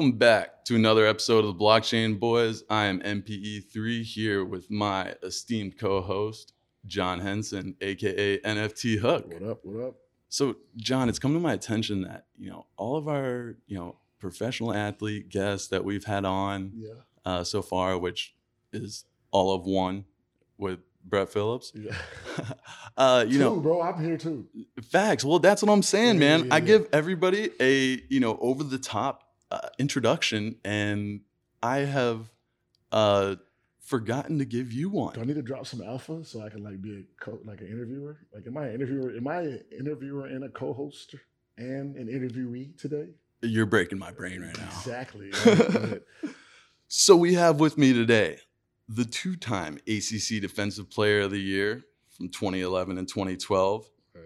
Welcome back to another episode of the Blockchain Boys. I am MPE3 here with my esteemed co-host John Henson, aka NFT Hook. What up? What up? So, John, it's come to my attention that you know all of our you know professional athlete guests that we've had on Yeah. uh, so far, which is all of one with Brett Phillips. Yeah. uh, you know, bro, I'm here too. Facts. Well, that's what I'm saying, Yeah, man. yeah, I give everybody a you know over the top uh, introduction, and I have uh, forgotten to give you one. Do I need to drop some alpha so I can like be a co- like an interviewer? Like, am I an interviewer? Am I an interviewer and a co-host and an interviewee today? You're breaking my brain right now. Exactly. So we have with me today the two-time ACC Defensive Player of the Year from 2011 and 2012, Right.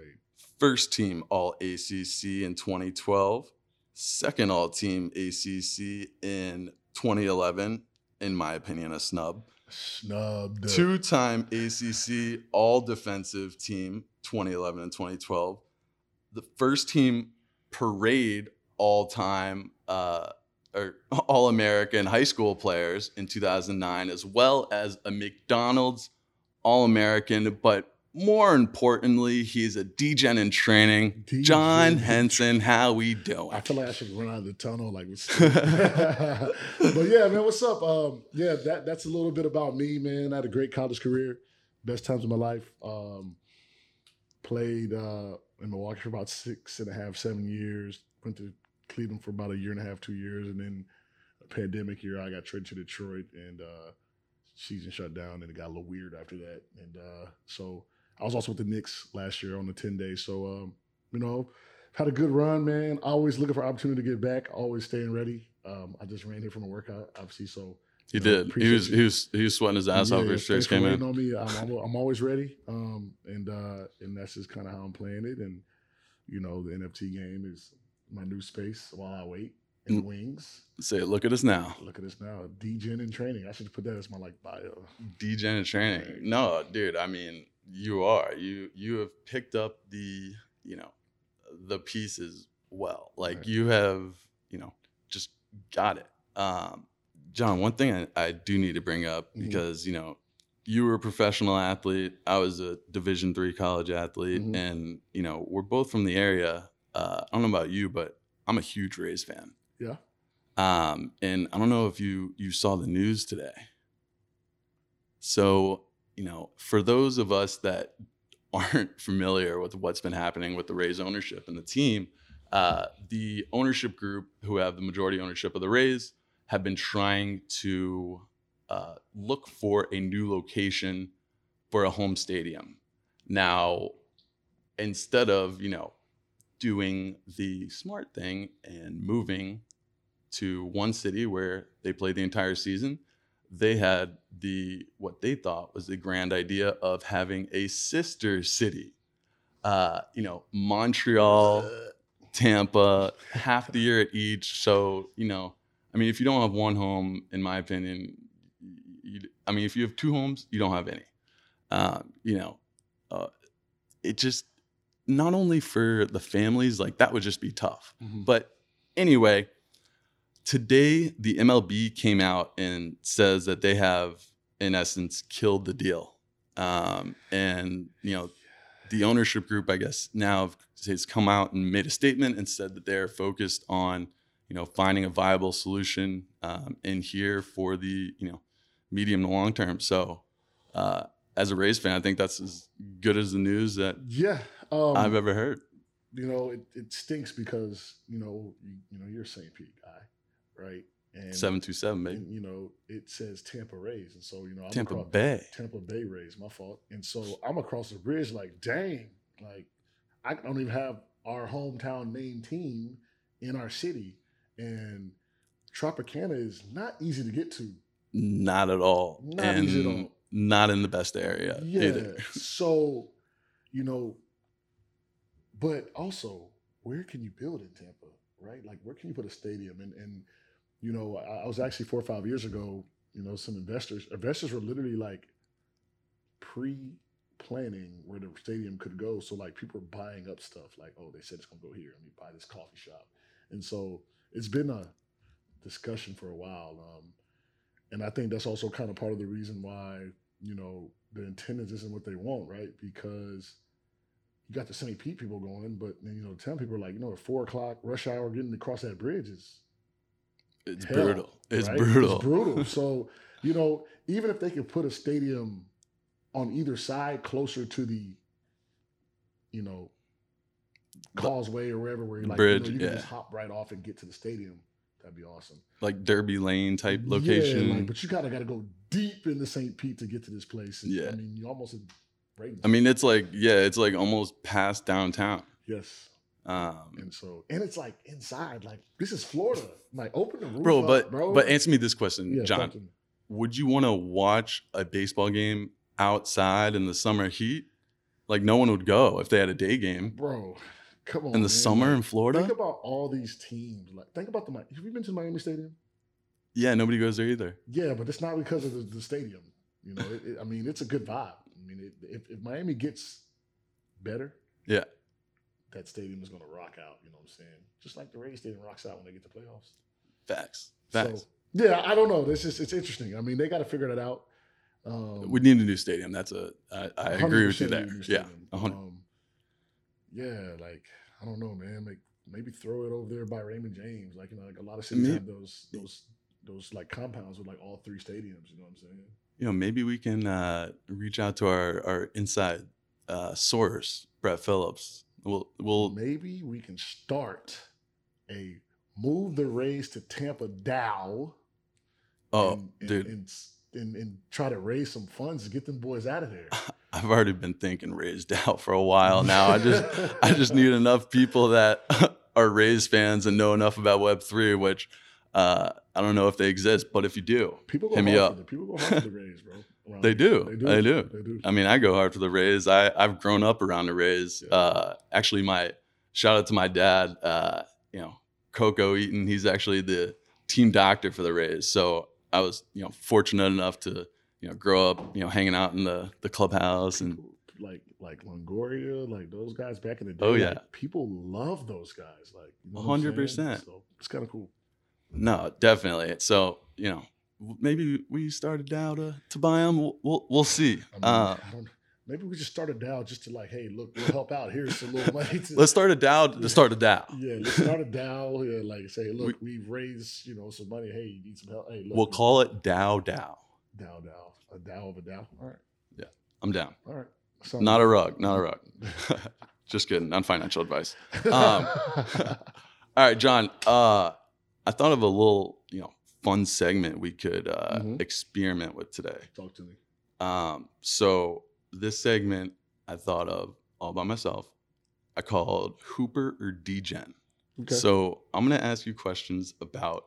first team All ACC in 2012, second All Team ACC in 2011. In my opinion, a snub. Snubbed. two time ACC All Defensive Team 2011 and 2012, the first team parade all time uh, or All American high school players in 2009, as well as a McDonald's All American, but more importantly, he's a DGen in training. DGen John Henson, how we doing? I feel like I should run out of the tunnel. Like, but yeah, man, what's up? Um, yeah, that that's a little bit about me, man. I had a great college career, best times of my life. Um, played uh, in Milwaukee for about six and a half, seven years. Went to Cleveland for about a year and a half, two years, and then a pandemic year, I got traded to Detroit, and uh, season shut down, and it got a little weird after that. And uh, so I was also with the Knicks last year on the ten days. So um, you know, had a good run, man. Always looking for opportunity to get back. Always staying ready. Um, I just ran here from a workout, obviously. So He you know, did. He was, you. he was he was sweating his ass off. Yeah, thanks Chase for came in. on me. I'm, I'm, always ready, um, and uh, and that's just kind of how I'm playing it. And you know, the NFT game is my new space while I wait in the Mm. wings. Say, look at us now. Look at this now, DGen in training. I should put that as my like bio. DGen in training. No, dude. I mean, you are. You you have picked up the you know the pieces well. Like Right. you have you know just got it. Um, John, one thing I, I do need to bring up Mhm. because you know you were a professional athlete. I was a Division three college athlete, Mhm. and you know we're both from the area. Uh, I don't know about you, but I'm a huge Rays fan. Yeah. Um, and I don't know if you you saw the news today. So, you know, for those of us that aren't familiar with what's been happening with the Rays ownership and the team, uh, the ownership group who have the majority ownership of the Rays have been trying to uh, look for a new location for a home stadium. Now, instead of, you know, doing the smart thing and moving to one city where they play the entire season, they had the what they thought was the grand idea of having a sister city. Uh, you know, Montreal, Tampa, half the year at each. So, you know, I mean, if you don't have one home, in my opinion, you, I mean, if you have two homes, you don't have any. Um, you know, uh, it just not only for the families, like that would just be tough. Mhm. But anyway, today the MLB came out and says that they have, in essence, killed the deal. Um, and you know, the ownership group, I guess, now has come out and made a statement and said that they're focused on, you know, finding a viable solution um, in here for the, you know, medium to long term. So, uh, as a Rays fan, I think that's as good as the news that Yeah. Um, I've ever heard. you know, it, it stinks because you know, you, you know, you're St. Pete right? And Seven two seven, and, you know, it says Tampa Rays, and so you know, I'm Tampa across- Bay. Tampa Bay Rays, my fault. And so I'm across the bridge, like, dang, like I don't even have our hometown name team in our city, and Tropicana is not easy to get to. Not at all. Not and easy at all. Not in the best area Yeah. either. so, you know, but also, where can you build in Tampa, right? Like, where can you put a stadium? And and you know, I, I was actually four or five years ago. You know, some investors investors were literally like pre-planning where the stadium could go. So like people were buying up stuff. Like, oh, they said it's gonna go here. Let me buy this coffee shop. And so it's been a discussion for a while. Um, and I think that's also kind of part of the reason why you know the attendance isn't what they want, right? Because you got the St. Pete people going, but then you know, ten people are like, you know, at four o'clock rush hour getting across that bridge is It's hell, brutal. It's right? brutal. It's brutal. so you know, even if they could put a stadium on either side closer to the, you know, causeway or wherever where you're like, Bridge, you, know, you can yeah. just hop right off and get to the stadium. That'd be awesome. Like Derby Lane type Yeah, location. like, but you gotta gotta go deep into St. Pete to get to this place. And, Yeah. I mean, you almost Bradenton. I mean, it's like yeah, it's like almost past downtown. yes. Um, And so, and it's like inside, like this is Florida. Like, open the roof, bro, up, but bro. but answer me this question, yeah, John. talk to me. Would you want to watch a baseball game outside in the summer heat? Like no one would go if they had a day game bro. Come on, in the man. summer Like, in Florida. Think about all these teams. Like, think about the. Have you been to Miami Stadium? yeah, nobody goes there either. Yeah, but it's not because of the, the stadium. You know, it, it- I mean, it's a good vibe. I mean, it, if, if Miami gets better, Yeah. That stadium is going to rock out. You know what I'm saying? Just like the Rays Stadium rocks out when they get to playoffs. Facts. Facts. So, yeah, I don't know. It's just it's interesting. I mean, they got to figure that out. Um, we need a new stadium. That's a. I, I agree with you 100% there. need a new Yeah. Um, yeah, like I don't know, man. Like maybe throw it over there by Raymond James. Like you know, like a lot of cities Maybe- have those those those like compounds with like all three stadiums. You know what I'm saying? you know, maybe we can uh, reach out to our our inside uh, source, Brett Phillips. We'll we'll Maybe we can start a move the Rays to Tampa DAO. oh and, and, dude, and, and, and try to raise some funds to get them boys out of there. I've already been thinking Rays DAO for a while now. I just I just need enough people that are Rays fans and know enough about Web three, which uh, I don't know if they exist, but if you do, people go hit me up. For the, people go hard for the Rays, bro. Around They do. They do. They do. They do. I mean, I go hard for the Rays. I I've grown up around the Rays. Yeah. Uh, actually, my shout out to my dad. Uh, you know, Koco Eaton. He's actually the team doctor for the Rays. So I was you know fortunate enough to you know grow up you know hanging out in the the clubhouse and like like Longoria, like those guys back in the day. Oh, like, yeah. people love those guys. Like you know 100%. So it's kind of cool. no, definitely. So you know. Maybe we started now to, to buy them. We'll, we'll, we'll see. I mean, Uh, maybe we just started down just to like, hey, look, we'll help out. Here's some little money. To, let's start a DAO to start a DAO. Yeah, let's start a DAO. Yeah, like say, look, we, have raised you know some money. Hey, you need some help. Hey, look, We'll call it DAO DAO. Dow DAO, a DAO of a DAO. All right, Yeah, I'm down. all right. Sounds Not a rug. Not a rug. Just kidding. Non financial advice. Um, All right, John. Uh, I thought of a little, fun segment we could uh, Mhm. experiment with today. Talk to me. Um, so this segment I thought of all by myself. I called Hooper or Degen. Okay. So I'm gonna ask you questions about,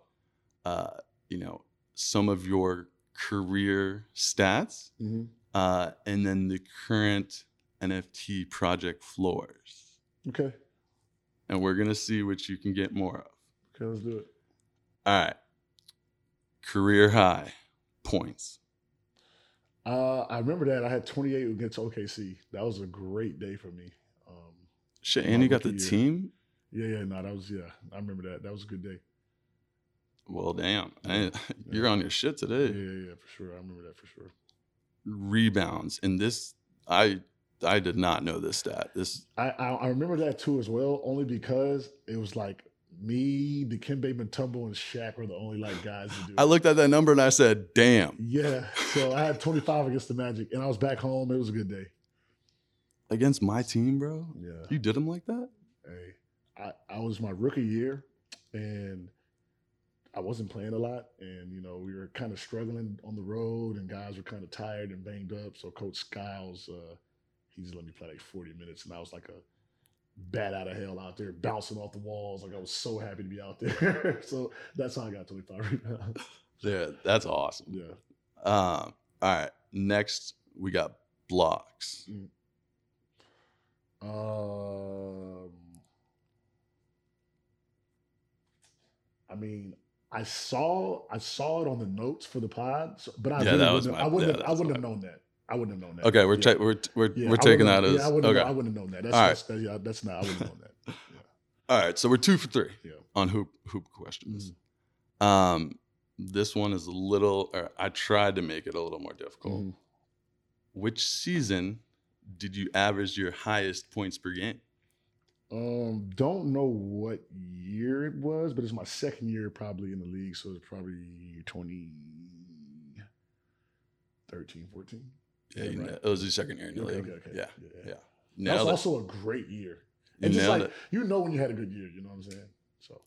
uh, you know, some of your career stats, hmm uh, and then the current NFT project floors, Okay. and we're gonna see what you can get more of. Okay, let's do it. All right. Career high points. Uh, I remember that I had 28 against OKC. That was a great day for me. Um, Shit, and you got the year. team. yeah, yeah, no, that was yeah. I remember that. That was a good day. Well, damn, Yeah. you're on your shit today. yeah, yeah, for sure. I remember that for sure. Rebounds, and this, I, I did not know this stat. This, I I remember that too as well, only because it was like me, Dikembe Mutombo, and Shaq were the only like guys to do. I looked at that number and I said, "Damn." Yeah, so I had 25 against the Magic, and I was back home. It was a good day. Against my team, bro. Yeah. You did them like that? Hey, I, I was my rookie year, and I wasn't playing a lot, and you know we were kind of struggling on the road, and guys were kind of tired and banged up. So Coach Skiles, uh, he just let me play like 40 minutes, and I was like a bat out of hell out there, bouncing off the walls. Like I was so happy to be out there. so that's how I got 25 rebounds. Yeah, that's awesome. Yeah. Um, all right. Next, we got blocks. Um, I mean, I saw I saw it on the notes for the pod, so, but I Yeah, really that was wouldn't, my- I wouldn't yeah, have, I wouldn't have known that. I wouldn't have known that. Okay, we're yeah. ta- we're we're, Yeah, we're taking that as yeah, I wouldn't, okay. I wouldn't have known that. That's, All right. that's, that, yeah, that's not. I wouldn't have known that. Yeah. All right, so we're two for three on hoop hoop questions. Um, this one is a little, or I tried to make it a little more difficult. Mhm. Which season did you average your highest points per game? Um, don't know what year it was, but it's my second year probably in the league, so it's probably 2013, 14. Yeah, Yeah, right. it was your second year in the Okay, league. okay, okay. Yeah, yeah. yeah. That was also a great year. And just like you know when you had a good year, you know what I'm saying? So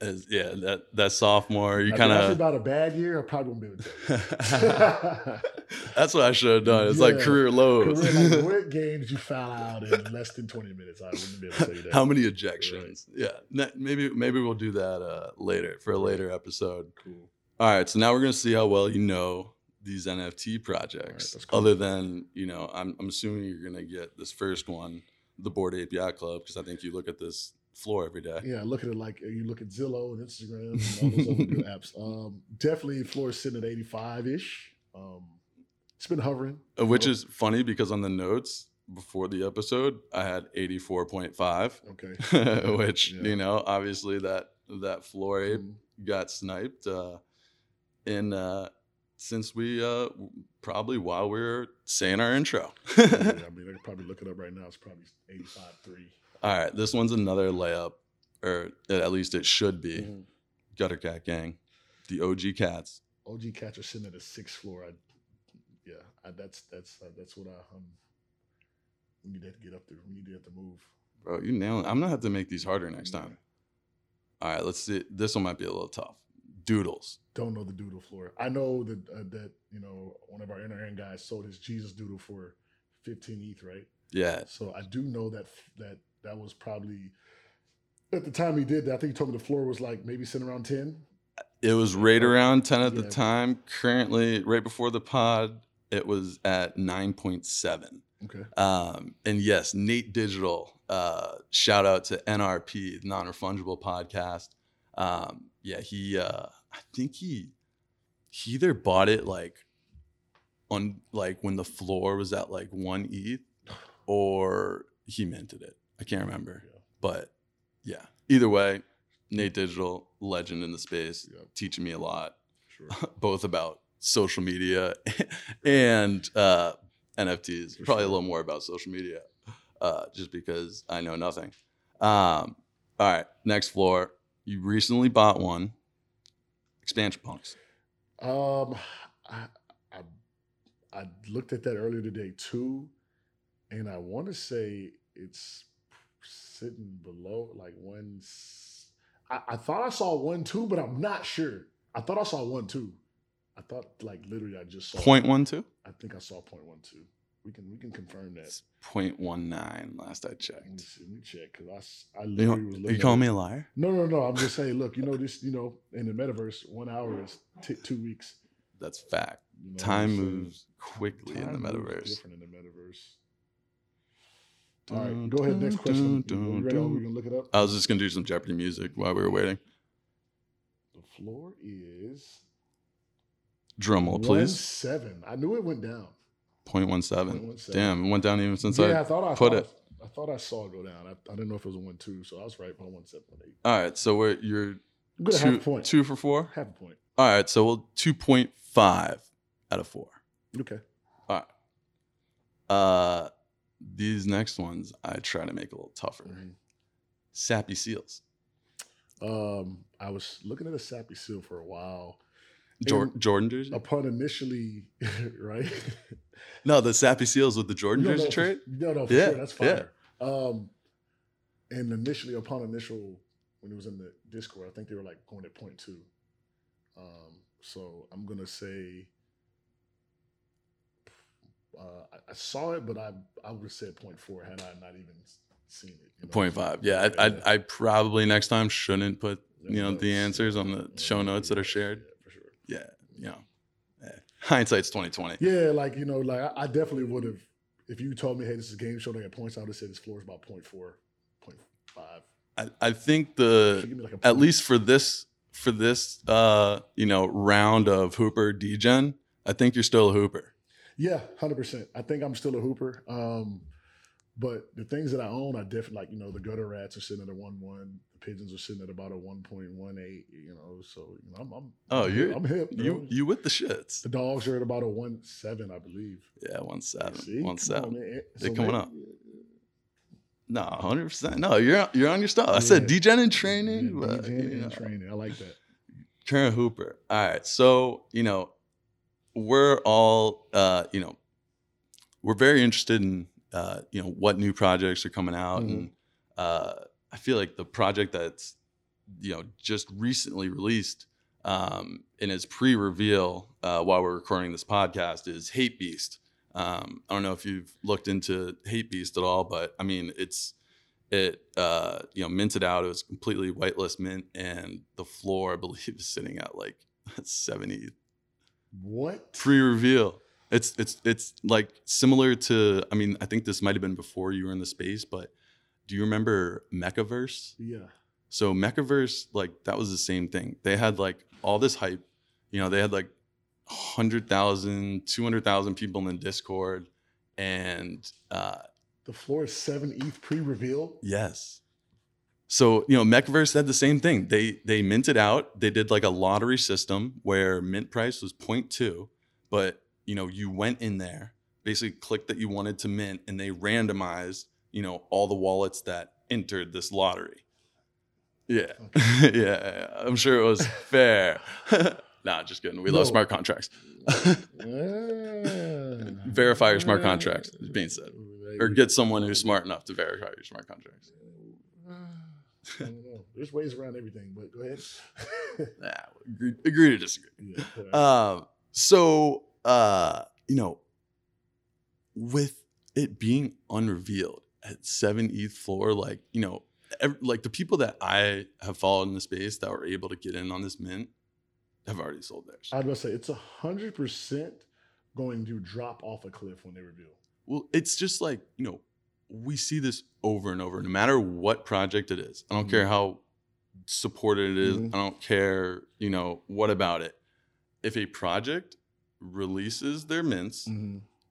As- yeah, that that sophomore, you kind if I say of. about a bad year, I probably won't be able to. That's what I should have done. It's like career lows. Career, like, what games you foul out in less than 20 minutes? I wouldn't be able to tell you that. How many ejections? Yeah, Ne- maybe maybe we'll do that uh, later for a later episode. Cool. All right, so now we're gonna see how well you know these NFT projects. that's cool. Other than you know, I'm I'm assuming you're gonna get this first one, the Bored Ape Yacht Club, because I think you look at this floor every day. Yeah, I look at it like you look at Zillow and Instagram and all those other good apps. Um, definitely, floor is sitting at 85 ish. Um, it's been hovering. Uh, Which Yep. is funny because on the notes before the episode, I had 84.5, Okay. which Yeah. you know, obviously that that floor ape Mhm. got sniped uh, in uh, since we uh, probably while we were saying our intro. Yeah, I mean, I could probably look it up right now. It's probably 85 3. All right, this one's another layup, or at least it should be. Mm-hmm. Gutter Cat Gang, the OG Cats. OG Cats are sitting at the sixth floor. I, yeah, I, that's that's uh, that's what I um. We need to get up there. We need to have to move. Bro, you nailing. I'm gonna have to make these harder next time. All right, let's see. This one might be a little tough. Doodles. Don't know the doodle floor. I know that uh, that you know one of our NRN guys sold his Jesus doodle for 15 ETH, right? Yeah, So I do know that that that was probably at the time he did that. I think he told me the floor was like maybe sitting around 10. it was right around 10 at the time. Currently, right before the pod, it was at 9.7. Okay. Um, and yes, Nate Digital, uh, shout out to NRP, non refundable podcast. Um, yeah, he, uh, I think he, he either bought it like on like when the floor was at like one ETH or he minted it. I can't remember, Yeah. but yeah, either way, Nate Digital, legend in the space, Yep. teaching me a lot Sure. both about social media and uh, NFTs. For Probably a little more about social media, uh, just because I know nothing. Um, all right, next floor. You recently bought one. Expansion punks. Um, I, I I looked at that earlier today too, and I want to say it's sitting below like one. I, I thought I saw one two, but I'm not sure. I thought I saw one two. I thought like literally I just saw Point one two. I think I saw point one two. We can we can confirm that. It's point one nine. Last I Let me, checked. see, let me check because I, I You, literally know, was are looking. you calling me a liar? No, no, no. I'm just saying. Look, you know this. You know, in the metaverse, one hour is t- two weeks. That's fact. You know, Time moves quickly in the Time metaverse. Different in the metaverse. All right, go ahead. Next question. Dun, dun? Are we dun. gonna look it up? I was just gonna do some Jeopardy music while we were waiting. The floor is Drum roll, please. seven. I knew it went down. Point one seven. 0.17. Damn, it went down even since yeah, I, I. thought I put thought, it. I thought I saw it go down. I, I didn't know if it was a one two, so I was right by one seven one eight. All right, so we're you're good at half two, a point. two for four. Half a point. All right, so we'll two point five out of four. Okay. All right. Uh, these next ones I try to make a little tougher. Mhm. Sappy seals. Um, I was looking at a sappy seal for a while. Jor- Jordan jersey? Upon initially, right? No, the Sappy seals with the Jordan No, jersey no, trade. No, no, for Yeah, sure. That's yeah. Um, and initially, upon initial, when it was in the Discord, I think they were like going at point two. Um, so I'm gonna say, uh, I, I saw it, but I I would have said point four had I not even seen it. you know? Point five. Yeah, I, I, I probably next time shouldn't put Yeah, you know the answers on the Yeah, show notes that are shared. Yeah. Yeah, you know, eh, hindsight's twenty twenty. Yeah, like you know, like I, I definitely would have. If you told me, "Hey, this is a game show," they got points. I would have said this floor is about point four, point five. I, I think the So give me like at least for this for this uh you know round of Hooper Degen, I think you're still a Hooper. Yeah, hundred percent. I think I'm still a hooper. Um, but the things that I own, I definitely like. You know, the gutter rats are sitting at a one one. Pigeons are sitting at about a 1.18. You know, so you know, I'm, I'm Oh, you're- I'm hip. You you with the shits? the dogs are at about a one seven, I believe. Yeah, one seven, See? one seven. on, man. They're So coming up. No, hundred percent. No, you're you're on your stuff. I said Yeah. DGen in Yeah, training, but, you know, and training. I like that. Karen Hooper. All right, so you know, we're all uh, you know, we're very interested in uh, you know what new projects are coming out, Mm-hmm. and uh, I feel like the project that's you know just recently released um, in its pre-reveal uh, while we're recording this podcast is Hape Beast. Um, I don't know if you've looked into Hape Beast at all, but I mean it's it uh, you know minted out. It was completely whitelist mint, and the floor I believe is sitting at like seventy What? pre-reveal. It's it's it's like similar to. I mean, I think this might have been before you were in the space, but do you remember MekaVerse? yeah. So MekaVerse, like that was the same thing. They had like all this hype. You know, they had like 100,000, 200,000 people in the Discord. And uh, The floor is seven ETH pre-reveal. yes. So, you know, MekaVerse had the same thing. They they minted out. They did like a lottery system where mint price was 0.2, but you know, you went in there, basically clicked that you wanted to mint, and they randomized, you know, all the wallets that entered this lottery. Yeah. yeah, yeah, I'm sure it was fair. nah, just kidding. We love smart contracts. Verify your smart contracts, is being said. Or get someone who's smart enough to verify your smart contracts. I don't know. There's ways around everything, but go ahead. Nah, agree, agree to disagree. yeah. Um, so uh, you know, with it being unrevealed at seven ETH floor, like you know, ev- like the people that I have followed in the space that were able to get in on this mint have already sold theirs. I'd say it's a hundred percent going to drop off a cliff when they reveal. Well, it's just like, you know, we see this over and over, no matter what project it is. I don't care how supported it is. Mhm. I don't care, you know, what about it. If a project releases their mints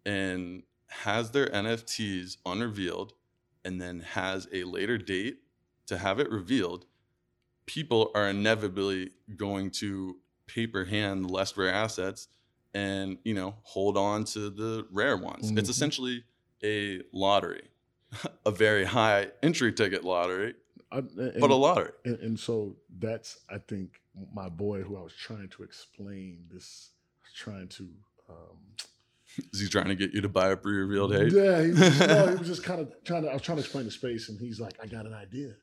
and has their NFTs unrevealed and then has a later date to have it revealed, people are inevitably going to paper hand less rare assets and, you know, hold on to the rare ones. It's Mhm. essentially a lottery, a very high entry ticket lottery, I, and, but a lottery. and, and so that's I think my boy who I was trying to explain this, trying to. Um, Is he trying to get you to buy a pre-revealed hape? Yeah, he was, no, he was just kind of trying to. I was trying to explain the space, and he's like, "I got an idea.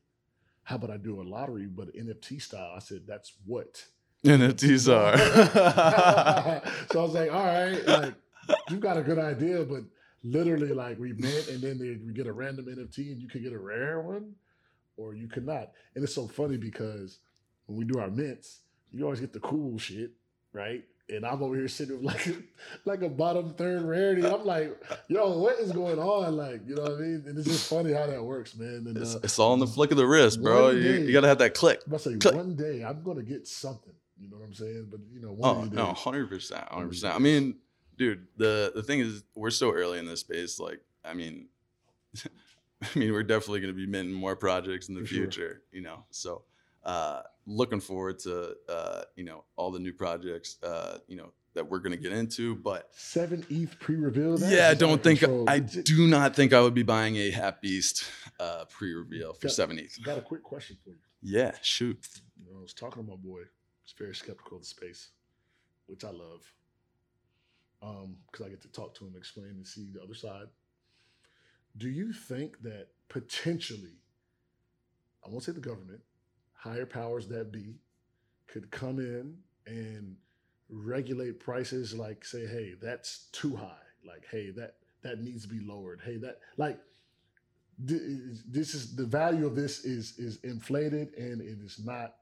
How about I do a lottery, but NFT style?" I said, "That's what." NFTs are. so I was like, "All right, like you got a good idea, but literally, like we mint, and then they, we get a random NFT, and you could get a rare one, or you could not." And it's so funny because when we do our mints, you always get the cool shit, right? And I'm over here sitting with like like a bottom third rarity. I'm like, yo, what is going on? Like, you know what I mean? And it's just funny how that works, man. And It's, uh, it's all in the flick of the wrist, bro. One You, you got to have that click. To say Click. one day I'm gonna get something. You know what I'm saying? But you know, one Oh these no, hundred percent, hundred percent. I mean, dude, the the thing is, we're so early in this space. Like, I mean, I mean, we're definitely to be minting more projects in the For sure. future. You know, so uh, looking forward to uh, you know all the new projects. Uh, you know that we're going to get into, but seven ETH pre-reveal. Yeah, I don't think control. I do not think I would be buying a Hape Beast uh, pre-reveal for Got- seven ETH. Got a quick question for you. Yeah, shoot. You know, I was talking to my boy. He's very skeptical of the space, which I love. Um, because I get to talk to him, explain, and see the other side. Do you think that potentially, I won't say the government, higher powers that be, could come in and regulate prices like say, hey, that's too high. Like, hey, that that needs to be lowered. Hey, that like th- this is the value of this is is inflated and it is not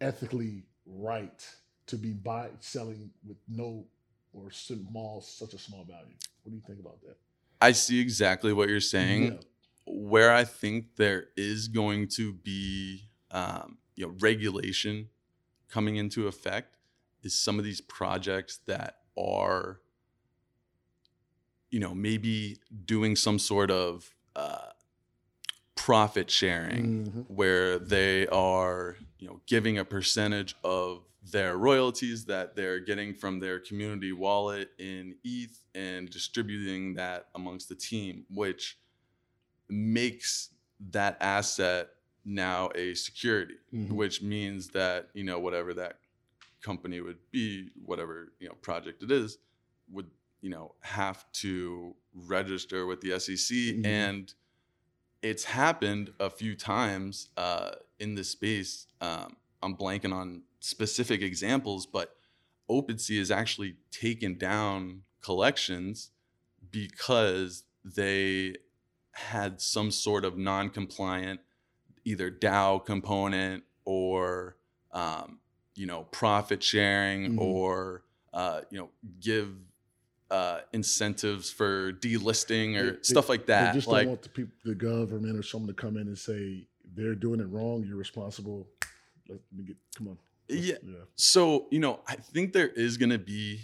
ethically right to be buy selling with no or small such a small value. What do you think about that? I see exactly what you're saying. Yeah. Where I think there is going to be um, you know regulation coming into effect is some of these projects that are you know maybe doing some sort of uh, profit sharing Mhm. where they are you know giving a percentage of their royalties that they're getting from their community wallet in ETH and distributing that amongst the team, which makes that asset now a security, Mhm. which means that you know whatever that company would be, whatever you know project it is, would you know have to register with the SEC Mhm. and it's happened a few times uh, in this space. Um, I'm blanking on specific examples, but OpenSea has actually taken down collections because they had some sort of non-compliant either DAO component or um, you know profit sharing Mhm. or uh, you know give uh, incentives for delisting or They- stuff like that. They just like don't want the people, the government or someone to come in and say they're doing it wrong. You're responsible. Let me get. Come on. Yeah, Yeah. so you know i think there is going to be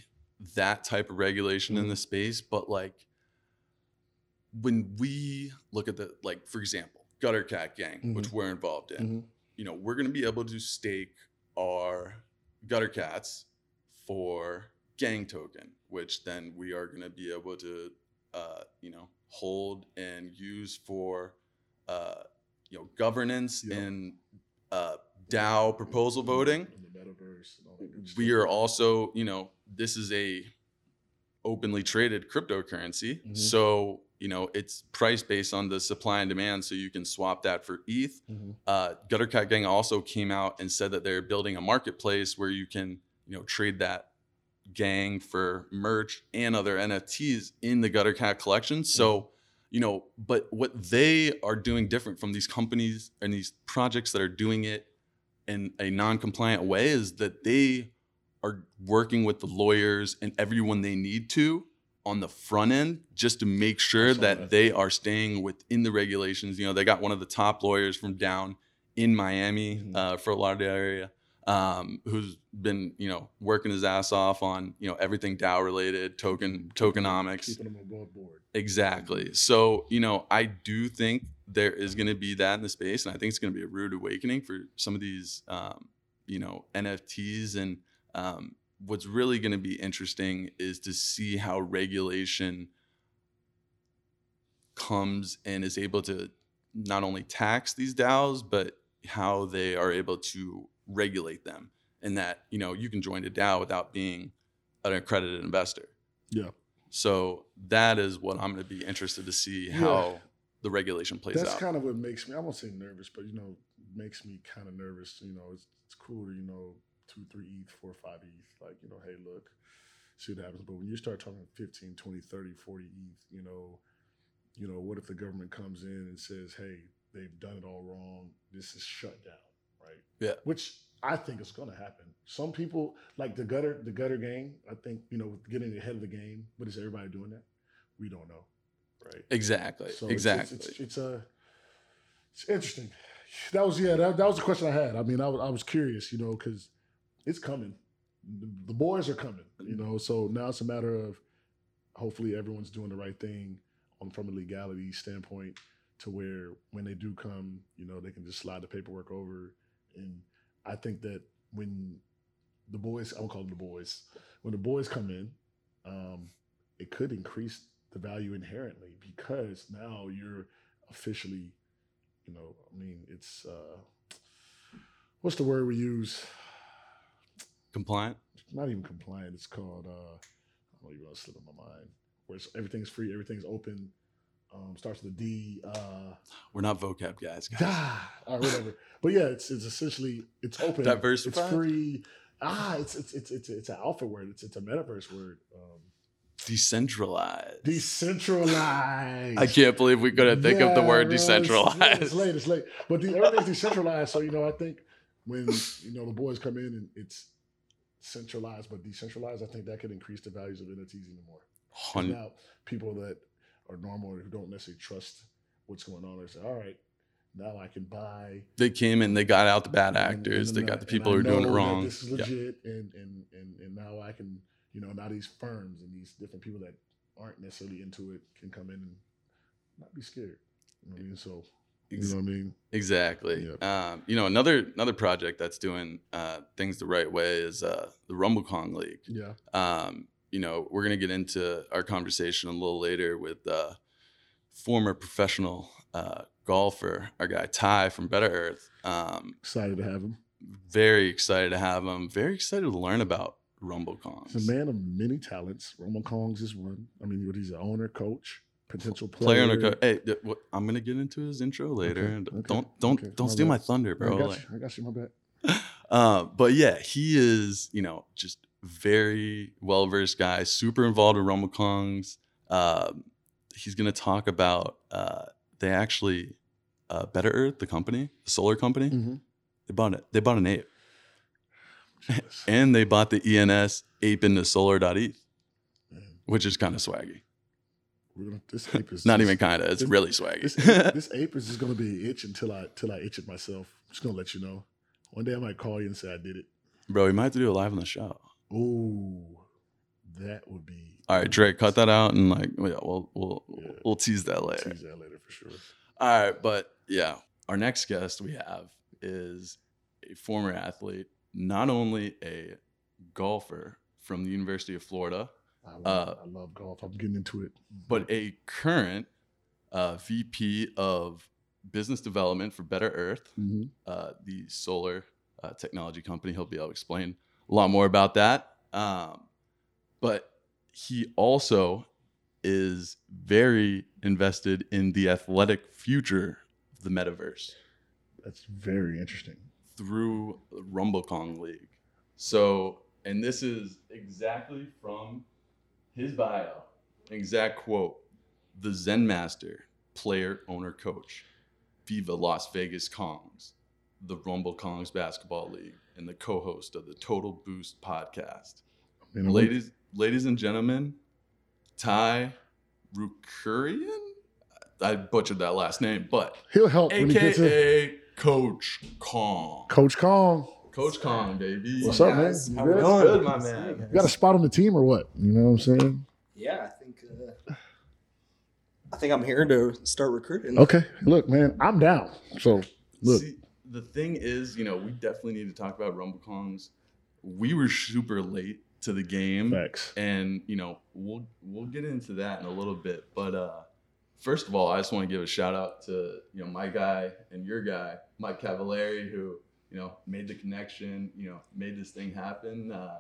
that type of regulation in Mhm. the space but like when we look at the like for example gutter cat gang which we're involved in Mhm. you know we're going to be able to stake our gutter cats for gang token which then we are going to be able to uh, you know hold and use for uh, you know governance Yep. and uh, dao proposal voting In the metaverse and all that we are also you know this is a openly traded cryptocurrency Mhm. so you know it's priced based on the supply and demand so you can swap that for eth Mhm. uh, gutter cat gang also came out and said that they're building a marketplace where you can you know trade that gang for merch and other nfts in the gutter cat collection so you know but what they are doing different from these companies and these projects that are doing it in a non-compliant way is that they are working with the lawyers and everyone they need to on the front end just to make sure that, they are staying within the regulations. You know, they got one of the top lawyers from down in Miami Mhm. uh, for Lauderdale area, um, who's been you know working his ass off on you know everything DAO related, token tokenomics. Keeping them above board. Exactly. So, you know, I do think there is going to be that in the space, and I think it's going to be a rude awakening for some of these, um, you know, NFTs. And um, what's really going to be interesting is to see how regulation comes and is able to not only tax these DAOs, but how they are able to regulate them, and that you know you can join a DAO without being an accredited investor. Yeah. So that is what I'm going to be interested to see Yeah. how the regulation plays That's out. That's kind of what makes me. I won't say nervous, but you know, makes me kind of nervous. You know, it's, it's cool to you know two, three ETH, four, five ETH. Like you know, hey, look, see what happens. But when you start talking 15, 20, 30, 40 ETH, you know, you know, what if the government comes in and says, hey, they've done it all wrong. This is shut down, right? Yeah. Which I think is going to happen. Some people like the gutter, the gutter gang. I think you know, getting ahead of the game. But is everybody doing that? We don't know, right? exactly. So it's- exactly. It's, it's, it's, a it's interesting. That was yeah. That, that was the question I had. I mean, I was I was curious, you know, because it's coming. The, boys are coming, you know. So now it's a matter of hopefully everyone's doing the right thing on from a legality standpoint to where when they do come, you know, they can just slide the paperwork over. And I think that when the boys, I won't call them the boys, when the boys come in, um, it could increase the value inherently because now you're officially, you know, I mean, it's uh, what's the word we use? Compliant. Not even compliant. It's called uh, I don't know. You're gonna slip in my mind. Where it's, everything's free, everything's open. Um, starts with a D. Uh, We're not vocab guys. guys. ah, or whatever. but yeah, it's it's essentially it's open. Diversified? It's free. Ah, it's it's it's it's it's an alpha word. It's it's a metaverse word. Um, Decentralized. decentralized. I can't believe we couldn't think of the Yeah, word bro, it's- decentralized. yeah, It's, late. It's late. But the, everything's decentralized. So you know, I think when you know the boys come in and it's centralized but decentralized, I think that could increase the values of NFTs even more. Now, people that are normal or who don't necessarily trust what's going on, they say, "All right, now I can buy." They came in, they got out the bad and- actors, and they I- got the people who are doing it wrong. This is Yeah. legit, and and and and now I can, you know, now these firms and these different people that aren't necessarily into it can come in and not be scared. You know what I mean? So You know what I mean? Exactly. Um, you know, another another project that's doing uh, things the right way is uh, the Rumble Kong League. Yeah. Um, you know, we're gonna get into our conversation a little later with uh, former professional uh, golfer, our guy Ty from Better Earth. Um, Excited to have him. very excited to have him. Very excited to learn about Rumble Kongs. He's a man of many talents. Kongs is one. I mean, he's an owner, coach, potential Player player. co- hey, I'm gonna get into his intro later. Okay, and okay, Don't don't okay. don't My steal my thunder, I bro. got Like- you. I got you. My bad. uh, but yeah, he is, you know, just very well versed guy, super involved in Rumble Kongs. Um, he's going to talk about uh, they actually uh, Better Earth, the company, the solar company, Mhm. they bought it. They bought an ape, and they bought the ENS ape into solar.eth, Man, which is kind of swaggy. We're gonna, this ape is Not this- even kind of. It's this- really swaggy. This ape, this ape is just gonna be itch until I till I itch it myself. just gonna let you know. One day I might call you and say I did it. Bro, we might have to do it live on the show. Ooh, that would be. All right, Drake, cut that out and like, we'll we'll Yeah. we'll tease that later. Tease that later for sure. All right, but yeah, our next guest we have is a former athlete, not only a golfer from the University of Florida, I love, Uh, I love golf. I'm getting into it. but a current uh, VP of business development for Better Earth, Mhm. uh, the solar uh, technology company. He'll be able to explain a lot more about that. Um, but he also is very invested in the athletic future of the metaverse. that's very interesting. through Rumble Kong League. So, and this is exactly from his bio, exact quote: "The Zen Master, player, owner, coach, Viva Las Vegas Kongs, the Rumble Kongs Basketball League, and the co-host of the Total Boost podcast." I mean, I wouldn't- Ladies, ladies and gentlemen, Ty Rucarean. I butchered that last name, but he'll help when he gets in. AKA Coach Kong. Coach Kong. Coach Kong, baby. What's up, man? guys? You How good? we doing? Good, my Good to see man. you. You got a spot on the team or what? You know what I'm saying? Yeah, I think uh, I think I'm here to start recruiting. Okay. Look, man, I'm down. So look, See, the thing is, you know, we definitely need to talk about Rumble Kongs. We were super late to the game, facts. and you know, we'll we'll get into that in a little bit. But uh, first of all, I just want to give a shout out to you know my guy and your guy, Mike Cavallari, who you know made the connection, you know, made this thing happen. Uh,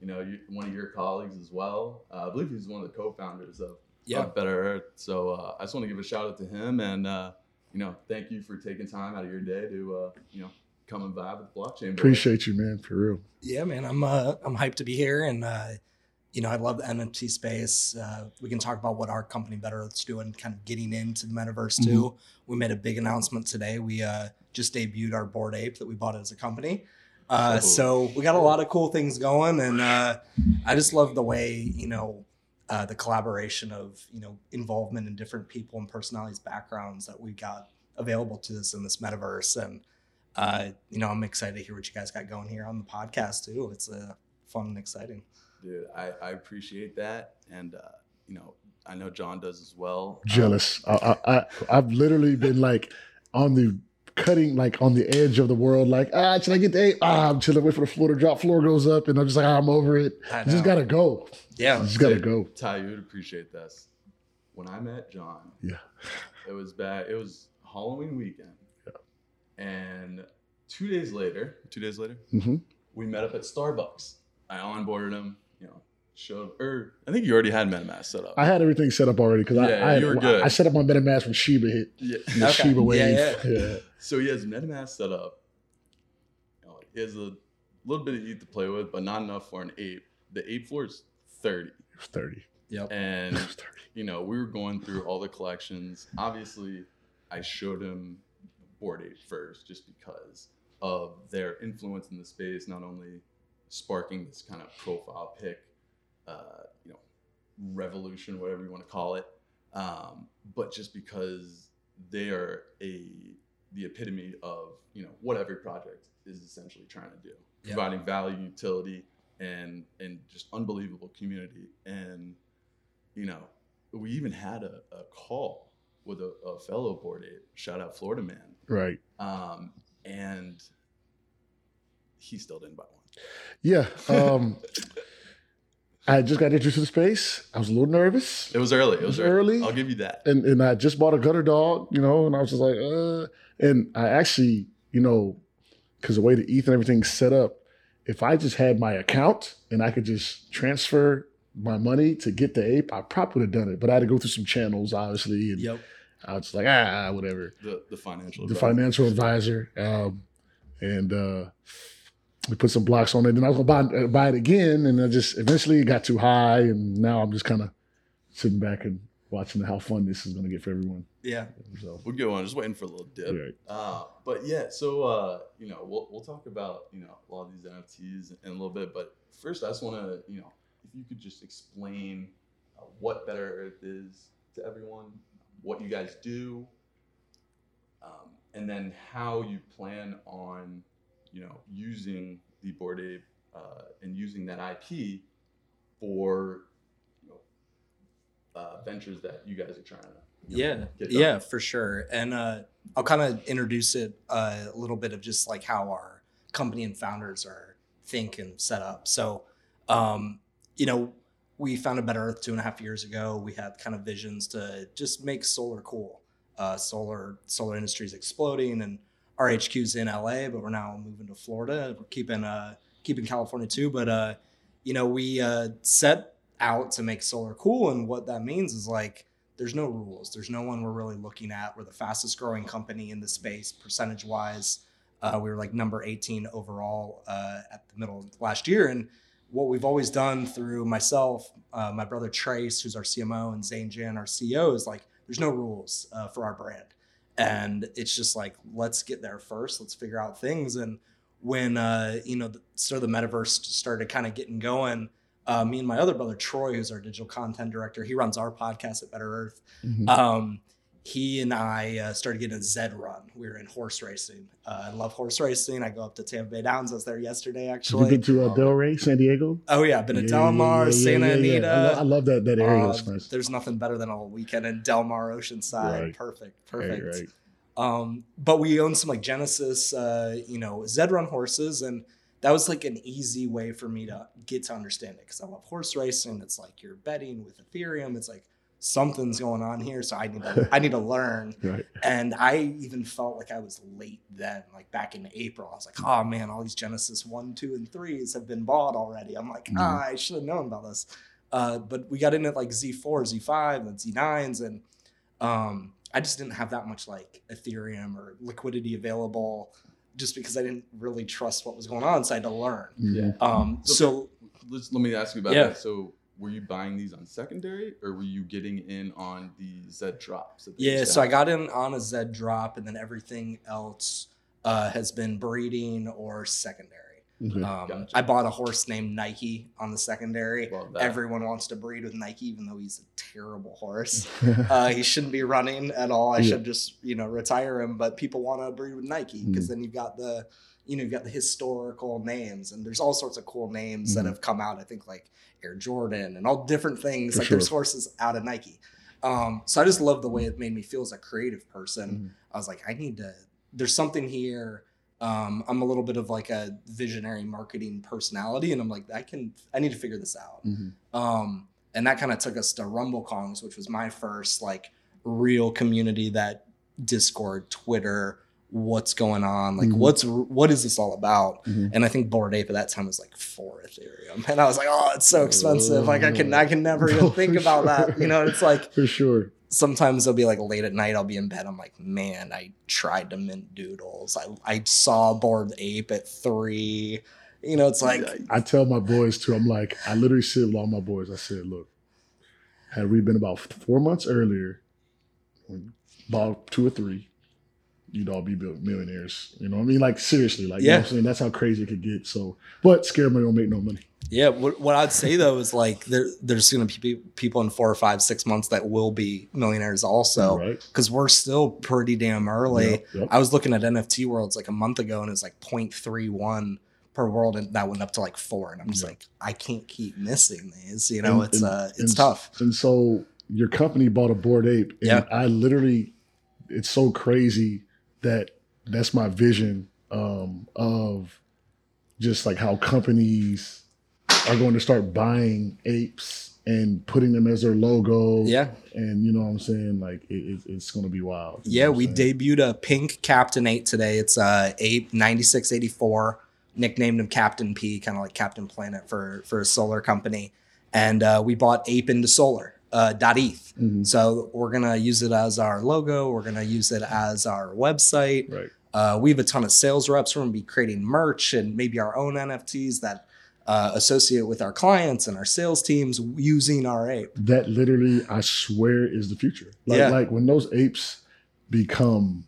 you know, you, one of your colleagues as well. Uh, I believe he's one of the co-founders of Yeah. of Better Earth. So uh, I just want to give a shout out to him and uh, you know thank you for taking time out of your day to uh, you know come and vibe with blockchain. Boys. Appreciate you, man, for real. Yeah, man, I'm uh, I'm hyped to be here, and uh, you know, I love the NFT space. Uh, we can talk about what our company Better Earth's doing, kind of getting into the metaverse too. We made a big announcement today. We uh, just debuted our bored ape that we bought as a company. Uh, Oh. so we got a lot of cool things going, and uh, I just love the way you know uh, the collaboration of you know involvement in different people and personalities, backgrounds that we got available to us in this metaverse, and uh, you know I'm excited to hear what you guys got going here on the podcast too. It's uh, fun and exciting. Dude. I, I appreciate that, and uh, you know I know John does as well. Um, Jealous. I, I, I, I've literally been like on the cutting, like on the edge of the world. Like, ah, should I get the eight? Ah, I'm chilling, wait for the floor to drop. Floor goes up, and I'm just like, ah, I'm over it. I I just gotta go. yeah, I just gotta Dude, go. Ty, you would appreciate this. When I met John, Yeah. it was bad. It was Halloween weekend, Yeah. and two days later, two days later, hmm we met up at Starbucks. I onboarded him. You know, showed or I think you already had MetaMask set up. I had everything set up already because Yeah, I, I, you were good. I set up my MetaMask when Shiba hit. yeah. The Okay. Shiba wave. yeah. yeah. So he has MetaMask set up. He has a little bit of ETH to play with, but not enough for an ape. The ape floor is thirty, 30. yep. and 30. you know, we were going through all the collections. Obviously, I showed him Bored Ape first just because of their influence in the space, not only sparking this kind of profile pick, uh, you know, revolution, whatever you want to call it, um, but just because they are a the epitome of you know what every project is essentially trying to do, Yeah. providing value, utility, and and just unbelievable community and you know, we even had a, a call with a, a fellow bored ape. Shout out Florida man. Right. Um, and he still didn't buy one. Yeah. Um, I just got introduced to the space. I was a little nervous. It was early. It was, was early. early. I'll give you that. and and I just bought a gutter dog, you know, and I was just like, uh, and I actually, you know, because the way the ETH and everything's set up, if I just had my account and I could just transfer my money to get the ape, I probably would have done it. But I had to go through some channels, obviously, and Yep. I was like, ah, whatever. The the financial. The advisor. financial advisor, um, and uh, we put some blocks on it. And I was gonna buy, uh, buy it again, and I just eventually it got too high, and now I'm just kind of sitting back and watching how fun this is gonna get for everyone. Yeah. So. We'll go on. Just waiting for a little dip. Right. Uh, but yeah, so uh, you know, we'll we'll talk about you know a lot of these NFTs in a little bit. But first, I just want to you know if you could just explain uh, what Better Earth is to everyone, what you guys do, um, and then how you plan on you know using the Bored Ape uh, and using that IP for you know uh, ventures that you guys are trying to you know, Yeah, yeah, for sure. And uh, I'll kind of introduce it uh, a little bit of just like how our company and founders are think and set up. So, um, you know, we founded Better Earth two and a half years ago. We had kind of visions to just make solar cool. Uh, solar solar industry is exploding, and our HQ's in LA, but we're now moving to Florida. We're keeping uh, keeping California too, but uh, you know, we uh, set out to make solar cool, and what that means is like there's no rules. There's no one we're really looking at. We're the fastest growing company in the space, percentage wise. Uh, we were like number 18 overall uh, at the middle of last year. And what we've always done through myself, uh, my brother Trace, who's our CMO, and Zane Jan, our CEO, is like there's no rules uh, for our brand. And it's just like, let's get there first. Let's figure out things. And when, uh, you know, the, sort of the metaverse started kind of getting going, uh, me and my other brother Troy, who's our digital content director, he runs our podcast at Better Earth. Mhm. Um, he and I uh, started getting a Zed run. We were in horse racing. Uh, I love horse racing. I go up to Tampa Bay Downs. I was there yesterday, Have you actually. been to uh, Delray, San Diego? oh yeah, been to Yeah, Del Mar, yeah, yeah, Santa. Anita. I, lo- I love that that area. Nice. There's nothing better than a weekend in Del Mar, Oceanside. Right. Perfect, Right, perfect. right. Um, but we own some like Genesis, uh, you know, Zed run horses, and that was like an easy way for me to get to understand it because I love horse racing. It's like you're betting with Ethereum. It's like something's going on here, so I need to I need to learn. Right. And I even felt like I was late then, like back in April. I was like, oh man, all these Genesis one, two, and threes have been bought already. I'm like, ah, I should have known about this. Uh, but we got in at like Z4, Z5, and Z9s, and um, I just didn't have that much like Ethereum or liquidity available just because I didn't really trust what was going on. So I had to learn. Mhm. Um, So- so Let's, let me ask you about Yeah. that. So, were you buying these on secondary, or were you getting in on the Z drops? that Yeah, so I got in on a Z drop, and then everything else uh, has been breeding or secondary. Okay. Um, Gotcha. I bought a horse named Nike on the secondary. Everyone wants to breed with Nike, even though he's a terrible horse. Uh, he shouldn't be running at all. I Yeah. should just you know retire him. But people want to breed with Nike because Mhm. then you've got the you know you've got the historical names, and there's all sorts of cool names that Mhm. have come out. I think like Air Jordan and all different things. For like there's horses out of Nike. Um, so I just love the way it made me feel as a creative person. Mhm. I was like, I need to. There's something here. Um, I'm a little bit of like a visionary marketing personality, and I'm like, I can. I need to figure this out. Mhm. Um, and that kind of took us to Rumble Kongs, which was my first like real community that Discord, Twitter, what's going on, like Mhm. what's what is this all about? Mhm. And I think Bored Ape at that time was like four Ethereum, and I was like, oh, it's so expensive. Like I can I can never even think about sure. that. You know, it's like For sure. sometimes it'll be like late at night. I'll be in bed. I'm like, man, I tried to mint doodles. I I saw Bored Ape at three. You know, it's like I tell my boys too. I'm like, I literally said with all my boys, I said, look, had we been about four months earlier, about two or three, you'd all be millionaires. You know what I mean? Like seriously, like you know what I'm saying? That's how crazy it could get. So, but scare money don't make no money. Yeah, what, what I'd say though is like there there's going to be people in four or five, six months that will be millionaires also right? because we're still pretty damn early. Yep, yep. I was looking at NFT worlds like a month ago and it was like 0.31 per world and that went up to like four and I'm just Yeah. like I can't keep missing these. You know, And- it's and- uh it's and- tough. And so your company bought a bored ape, and Yeah. I literally, it's so crazy that that's my vision um, of just like how companies are going to start buying apes and putting them as their logo. Yeah. and you know what I'm saying, like it, it, it's going to be wild. Yeah, we saying? debuted a pink Captain 8 today. It's uh, Ape 9684. Nicknamed him Captain P, kind of like Captain Planet for, for a solar company. And uh, we bought Ape into solar, uh, .eth. Mhm. So we're going to use it as our logo. We're going to use it as our website. right. Uh, we have a ton of sales reps. We're going to be creating merch and maybe our own NFTs that uh, associate with our clients and our sales teams using our ape. that literally i swear is the future like Yeah. like when those apes become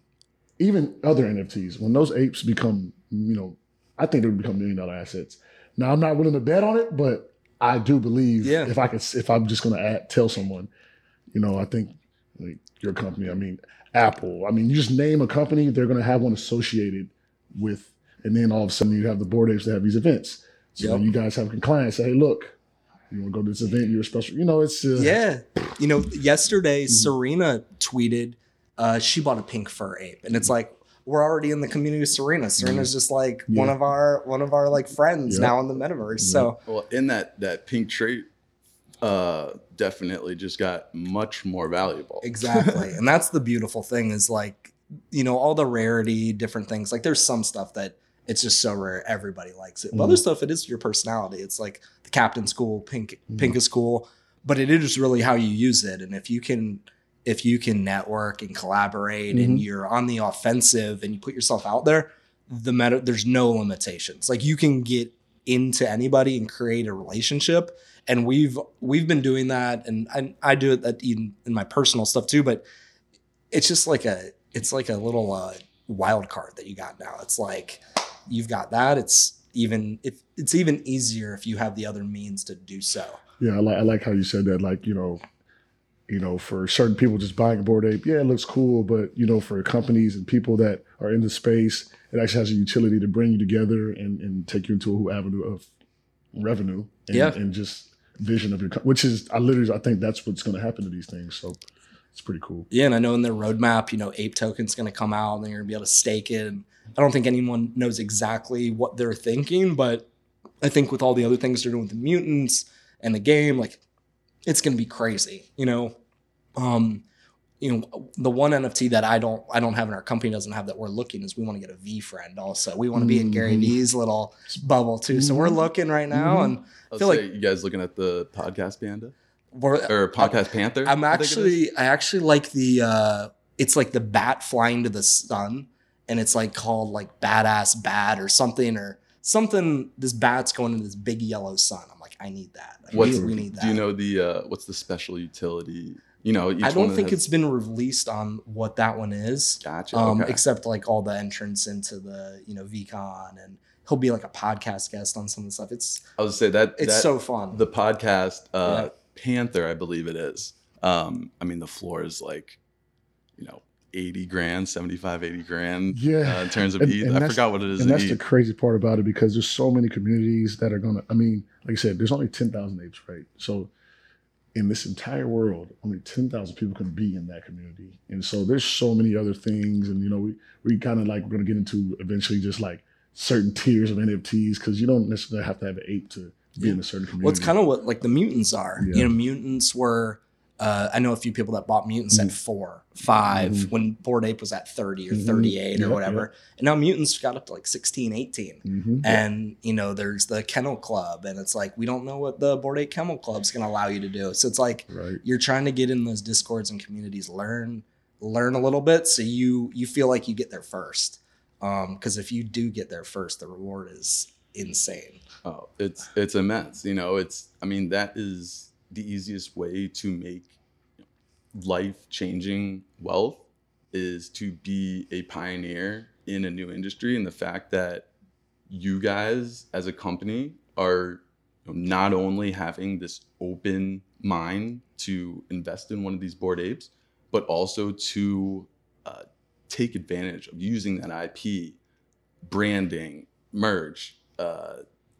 even other nfts when those apes become you know i think they would become million dollar assets now i'm not willing to bet on it but i do believe Yeah. if i could if i'm just going to add, tell someone you know i think like your company i mean apple i mean you just name a company they're going to have one associated with and then all of a sudden you have the bored apes that have these events so Yep. you guys have clients say hey look you want to go to this event you're a special you know it's uh, Yeah. You know, yesterday Mhm. Serena tweeted uh, she bought a pink fur ape, and it's like we're already in the community of Serena. Serena's just like one of our one of our like friends Yeah. now in the metaverse. Yeah. So Well, in that that pink trait, uh, definitely just got much more valuable. exactly, and that's the beautiful thing is like you know all the rarity, different things. Like there's some stuff that it's just so rare everybody likes it. But Mhm. other stuff it is your personality. It's like the captain's cool, pink Mhm. pink is cool, but it is really how you use it. And if you can if you can network and collaborate and Mhm. you're on the offensive and you put yourself out there, the meta there's no limitations. Like you can get into anybody and create a relationship. And we've we've been doing that, and I, I do it that in, in my personal stuff too. But it's just like a it's like a little uh, wild card that you got now. It's like you've got that. It's even if it's even easier if you have the other means to do so. Yeah, I like I like how you said that. Like you know, you know, for certain people just buying a bored ape, yeah, it looks cool. But you know, for companies and people that are in the space, it actually has a utility to bring you together and, and take you into a whole avenue of revenue and, Yeah. and just vision of your, co- which is I literally I think that's what's going to happen to these things. So it's pretty cool. Yeah, and I know in their roadmap, you know, Ape Token's going to come out and they're going to be able to stake it. And I don't think anyone knows exactly what they're thinking, but I think with all the other things they're doing with the mutants and the game, like it's going to be crazy. You know, um, you know, the one NFT that I don't, I don't have in our company doesn't have that we're looking is we want to get a VeeFriend also. We want to be in Gary Mhm. V's little bubble too. So we're Mhm. looking right now, Mhm. and I'll feel say like- you guys looking at the podcast Panda or podcast Panther. I'm I think it is? actually I actually like the uh it's like the bat flying to the sun and it's like called like badass bat or something or something this bat's going into this big yellow sun. I need that. Like, What's, we, need that. Do you know the uh, what's the special utility? You know, I don't think has- it's been released on what that one is. gotcha. Um okay. except like all the entrance into the, you know, VeeCon and he'll be like a podcast guest on some of the stuff. It's I was say that it's that, so fun. the podcast uh, Yeah. Panther, I believe it is. Um, I mean, the floor is like, you know, 80 grand, 75, 80 grand Yeah. uh, in terms of And- ETH. and I forgot what it is And that's the crazy part about it because there's so many communities that are gonna. I mean, like I said, there's only ten thousand apes, right? So in this entire world, only ten thousand people can be in that community, and so there's so many other things, and you know, we we kind of like we're gonna get into eventually just like certain tiers of NFTs because you don't necessarily have to have an ape to be in a certain community. Well, it's kind of what like the mutants are. Yeah. You know, mutants were. Uh, I know a few people that bought mutants at Mhm. four, 5 Mhm. when Bored Ape was at 30 or Mhm. 38 or Yep, whatever. And now mutants got up to like 16, 18. Mhm. And, you know, there's the Kennel Club. And it's like, we don't know what the Bored Ape Kennel Club's going to allow you to do. So it's like, right. you're trying to get in those discords and communities, learn, learn a little bit. So you, you feel like you get there first. Um, cause if you do get there first, the reward is insane. Oh, it's it's immense. You know, it's I mean that is the easiest way to make life changing wealth is to be a pioneer in a new industry and the fact that you guys as a company are not only having this open mind to invest in one of these bored apes but also to uh, take advantage of using that ip branding merch uh,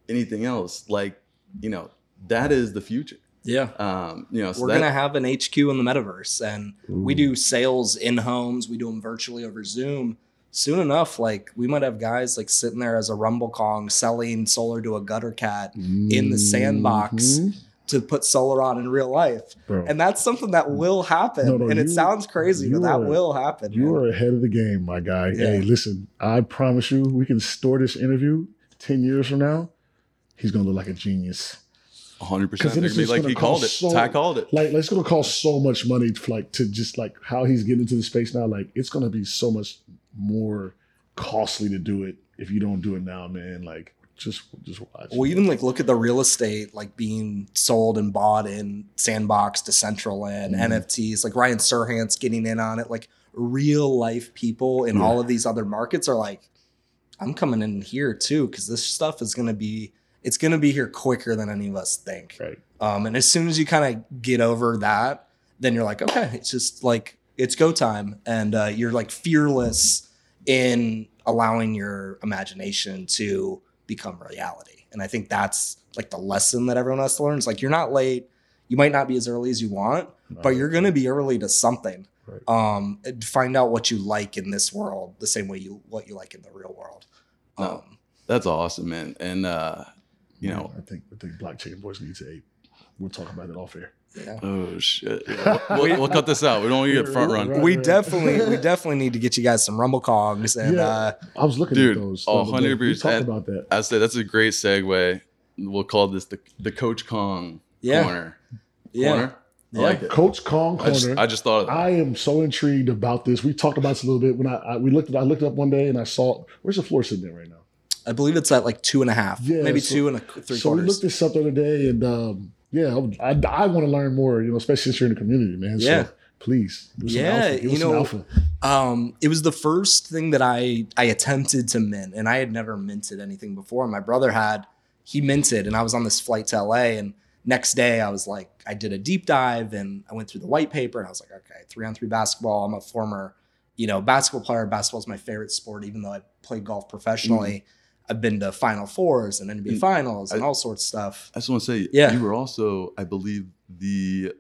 anything else. Like you know that is the future Yeah. Um, you know, so We're that- gonna have an HQ in the metaverse, and we do sales in homes. We do them virtually over Zoom. Soon enough, like we might have guys like sitting there as a Rumble Kong selling solar to a gutter cat in the sandbox Mhm. to put solar on in real life, Bro, and that's something that will happen. No, no, and it sounds crazy, but that are- will happen. you man. are ahead of the game, my guy. Yeah. Hey, listen, I promise you, we can store this interview 10 years from now. He's going to look like a genius. 100%. 'Cause then They're it's gonna be like gonna he called it. so- Ty called it. Like, it's going to cost so much money to, like, to just like how he's getting into the space now. Like, it's going to be so much more costly to do it if you don't do it now, man. Like, just, just watch. Well, even like look at the real estate like being sold and bought in Sandbox, Decentraland, Mhm. NFTs. Like Ryan Serhant's getting in on it. Like real life people in Yeah. all of these other markets are like, I'm coming in here too because this stuff is gonna be it's gonna be here quicker than any of us think. Right. Um, and as soon as you kind of get over that, then you're like, okay, it's just like it's go time, and uh, you're like fearless in allowing your imagination to become reality. And I think that's like the lesson that everyone has to learn. It's like you're not late. You might not be as early as you want, but you're gonna be early to something. Right. Um, and find out what you like in this world the same way you what you like in the real world. No. Um, That's awesome, man. And uh, you know, I think, I think blockchain boys need to, we'll talk about it off air. yeah. oh shit. Yeah, we'll, we'll, we'll cut this out. We don't want you to get front run. Right, we right. definitely we definitely need to get you guys some rumble kongs and Yeah. uh I was looking Dude, at those. oh, the other day. We 100%. talked about that. I said that's a great segue. We'll call this the the Coach Kong Yeah. corner. yeah Corner. I Yeah. like it. Coach Kong I Corner. just, I just thought of that. I am so intrigued about this. We talked about this a little bit when I, I we looked. At, I looked up one day and I saw where's the floor sitting there right now. I believe it's at like two and a half, Yeah, maybe so- two and a three so we looked this up the other day, and um, yeah, I, I, want to learn more. You know, especially since you're in the community, man. Yeah. So please, Yeah. You know, alpha. um, it was the first thing that I I attempted to mint, and I had never minted anything before. My brother had, he minted, and I was on this flight to LA, and next day I was like, I did a deep dive, and I went through the white paper, and I was like, okay, three on three basketball. I'm a former, you know, basketball player. Basketball is my favorite sport, even though I played golf professionally. I've been to Final Fours and NBA Mm. Finals and I- all sorts of stuff. I just want to say, Yeah. you were also, I believe, the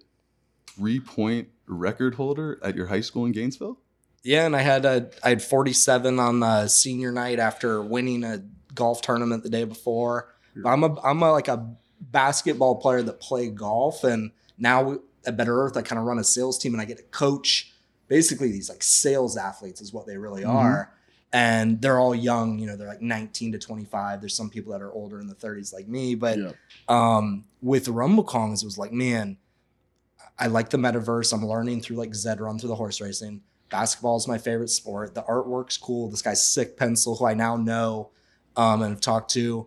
three point record holder at your high school in Gainesville. Yeah, and I had a I had 47 on the senior night after winning a golf tournament the day before. I'm a I'm a, like a basketball player that played golf, and now at Better Earth I kind of run a sales team, and I get to coach basically these like sales athletes is what they really Mhm. are. And they're all young, you know, they're like 19 to 25. There's some people that are older in the 30s like me, but Yeah. um, with Rumble Kongs, it was like, man, I like the metaverse. I'm learning through like Zed Run through the horse racing. Basketball is my favorite sport. The artwork's cool. This guy's sick pencil, who I now know um, and have talked to.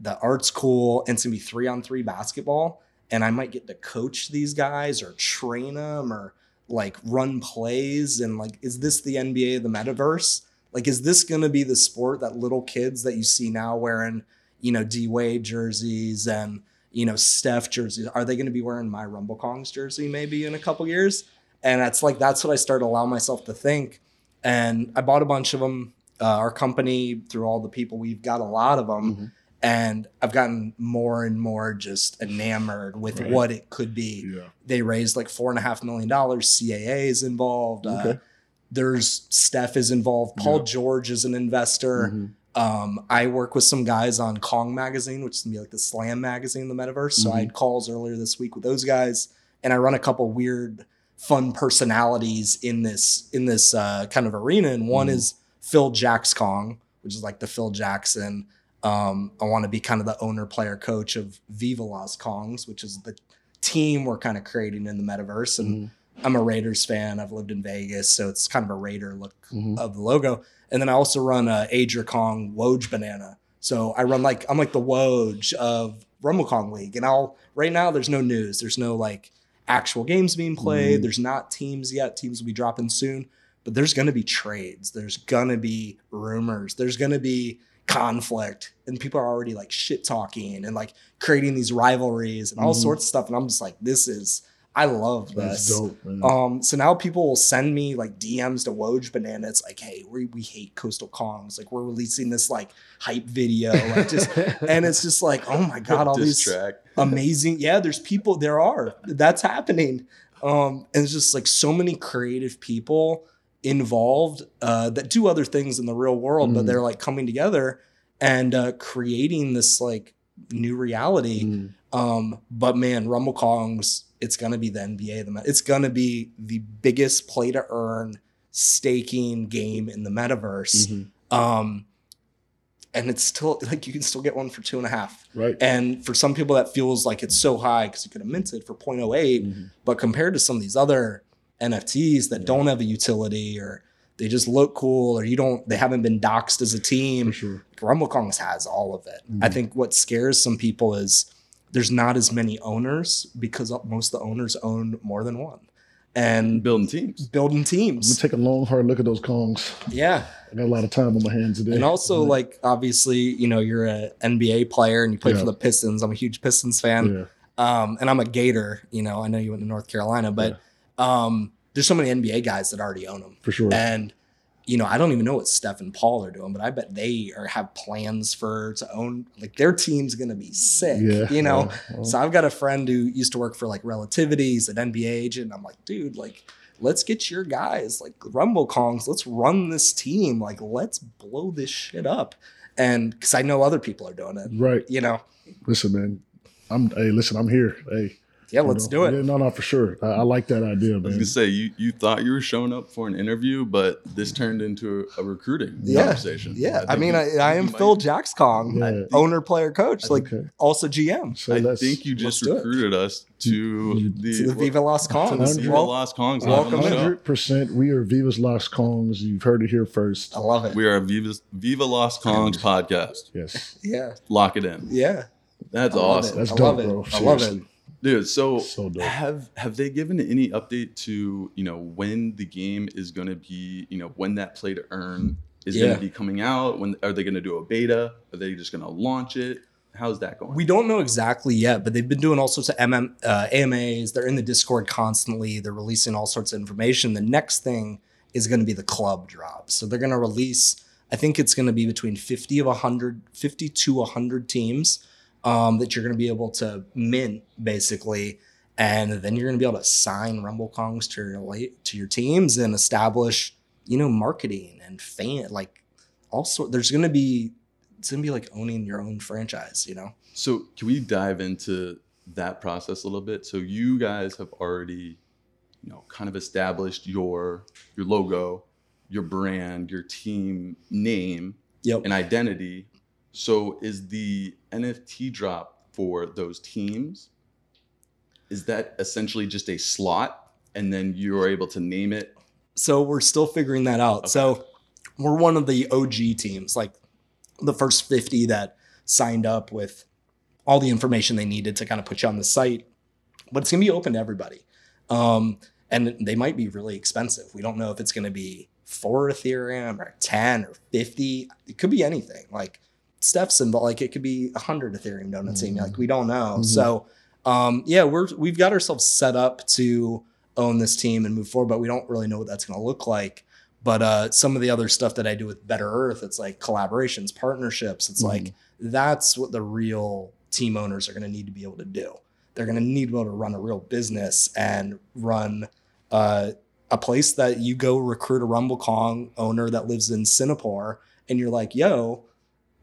The art's cool. And it's gonna be three on three basketball. And I might get to coach these guys or train them or like run plays. And like, is this the NBA of the metaverse? Like, is this gonna be the sport that little kids that you see now wearing, you know, D Wade jerseys and you know, Steph jerseys. Are they going to be wearing my Rumble Kongs jersey maybe in a couple years? And that's like that's what I started to allow myself to think. And I bought a bunch of them. Uh, our company, through all the people, we've got a lot of them. Mhm. And I've gotten more and more just enamored with Right. what it could be. Yeah. They raised like four and a half million dollars. CAA is involved. Uh, Okay. There's Steph is involved. Paul Yeah. George is an investor. Mhm. Um, I work with some guys on Kong Magazine, which is gonna be like the Slam magazine in the metaverse. So I had calls earlier this week with those guys, and I run a couple weird, fun personalities in this in this uh, kind of arena. And one Mhm. is Phil Jacks Kong, which is like the Phil Jackson. Um, I want to be kind of the owner, player, coach of Viva Las Kongs, which is the team we're kind of creating in the metaverse. And Mhm. I'm a Raiders fan. I've lived in Vegas, so it's kind of a Raider look Mhm. of the logo. And then I also run a Adria Kong Woj Banana. So I run like I'm like the Woj of Rumble Kong League. And I'll right now there's no news. There's no like actual games being played. Mhm. There's not teams yet. Teams will be dropping soon. But there's gonna be trades. There's gonna be rumors. There's gonna be conflict. And people are already like shit talking and like creating these rivalries and all Mhm. sorts of stuff. And I'm just like, this is I love That's this. dope, man. Um, so now people will send me like DMs to Woj Banana. It's like, hey, we, we hate Coastal Kongs. Like we're releasing this like hype video, like just, and it's just like, oh my god, all Diss these, track. amazing. Yeah, there's people. There are. That's happening. Um, and it's just like so many creative people involved uh, that do other things in the real world, but Mm. they're like coming together and uh, creating this like new reality. Mm. Um, but man, Rumble Kongs, it's gonna be the NBA. The it's gonna be the biggest play to earn staking game in the metaverse. Mhm. Um, and it's still like you can still get one for two and a half. Right. And for some people, that feels like it's so high because you could have minted for 0.08. Mhm. But compared to some of these other NFTs that Yeah. don't have a utility or they just look cool or you don't, they haven't been doxed as a For team, sure. Rumble Kongs has all of it. I Mhm. think what scares some people is there's not as many owners because most of the owners own more than one and building teams. building I'm teams. gonna take a long, hard look at those Kongs. Yeah. I got a lot of time on my hands today. And also, Yeah. like, obviously, you know, you're an NBA player and you play Yeah. for the Pistons. I'm a huge Pistons fan. yeah, Um, and I'm a Gator. You know, I know you went to North Carolina, but um, there's so many NBA guys that already own them. for sure. And you know, I don't even know what Steph and Paul are doing, but I bet they are have plans for to own like their team's gonna be sick. yeah, You know. yeah, So I've got a friend who used to work for like Relativity, he's an NBA agent. And I'm like, dude, like, let's get your guys, like Rumble Kongs, let's run this team. Like, let's blow this shit up. And because I know other people are doing it, right. you know. Listen, man. I'm. Hey, listen. I'm here. Hey, Yeah, let's know. do it. Yeah, no, no, for sure. I, I like that idea, I was man. gonna say you you thought you were showing up for an interview, but this turned into a, a recruiting Yeah. conversation. Yeah, I, think mean, you- I, I am you might- Phil Jax Kong, Yeah. owner, player, coach, like Okay. also GM So I think you just let's do it. recruited us to the, to the Viva Las to the Viva Well, Las Kongs. welcome on the in. show. Hundred percent. We are Vivas Las Kongs. You've heard it here first. I love it. We are Viva Viva Las Kongs podcast. Yes, yeah, Lock it in. yeah. That's I awesome. it. that's I dope, love it. bro. I love it. Dude, so, So have have they given any update to you know when the game is going to be you know when that play to earn is going to be coming out? When are they going to do a beta? Are they just going to launch it? How's that going? We don't know exactly yet, but they've been doing all sorts of MM, uh, AMAs. They're in the Discord constantly. They're releasing all sorts of information. The next thing is going to be the club drop. So they're going to release, I think it's going to be between 50 of 100, 50 to 100 teams um, that you're going to be able to mint basically. And then you're going to be able to sign Rumble Kongs to your, to your teams and establish, you know, marketing and fan, like also there's going to be, it's going to be like owning your own franchise, you know? So can we dive into that process a little bit? So you guys have already, you know, kind of established your your logo, your brand, your team name, Yep. and identity. So is the NFT drop for those teams? Is that essentially just a slot, and then you're able to name it? So we're still figuring that out. Okay. So we're one of the OG teams, like the first 50 that signed up with all the information they needed to kind of put you on the site. But it's going to be open to everybody. Um, and they might be really expensive. We don't know if it's going to be four Ethereum or 10 or 50. It could be anything. Like Steph's involved, like it could be a 100 Ethereum donuts. Mhm. Like we don't know. Mhm. So um, yeah, we're, we've got ourselves set up to own this team and move forward, but we don't really know what that's going to look like. But uh, some of the other stuff that I do with Better Earth, it's like collaborations, partnerships. It's Mhm. like that's what the real team owners are going to need to be able to do. They're going to need to be able to run a real business and run uh, a place that you go recruit a Rumble Kong owner that lives in Singapore, and you're like, yo,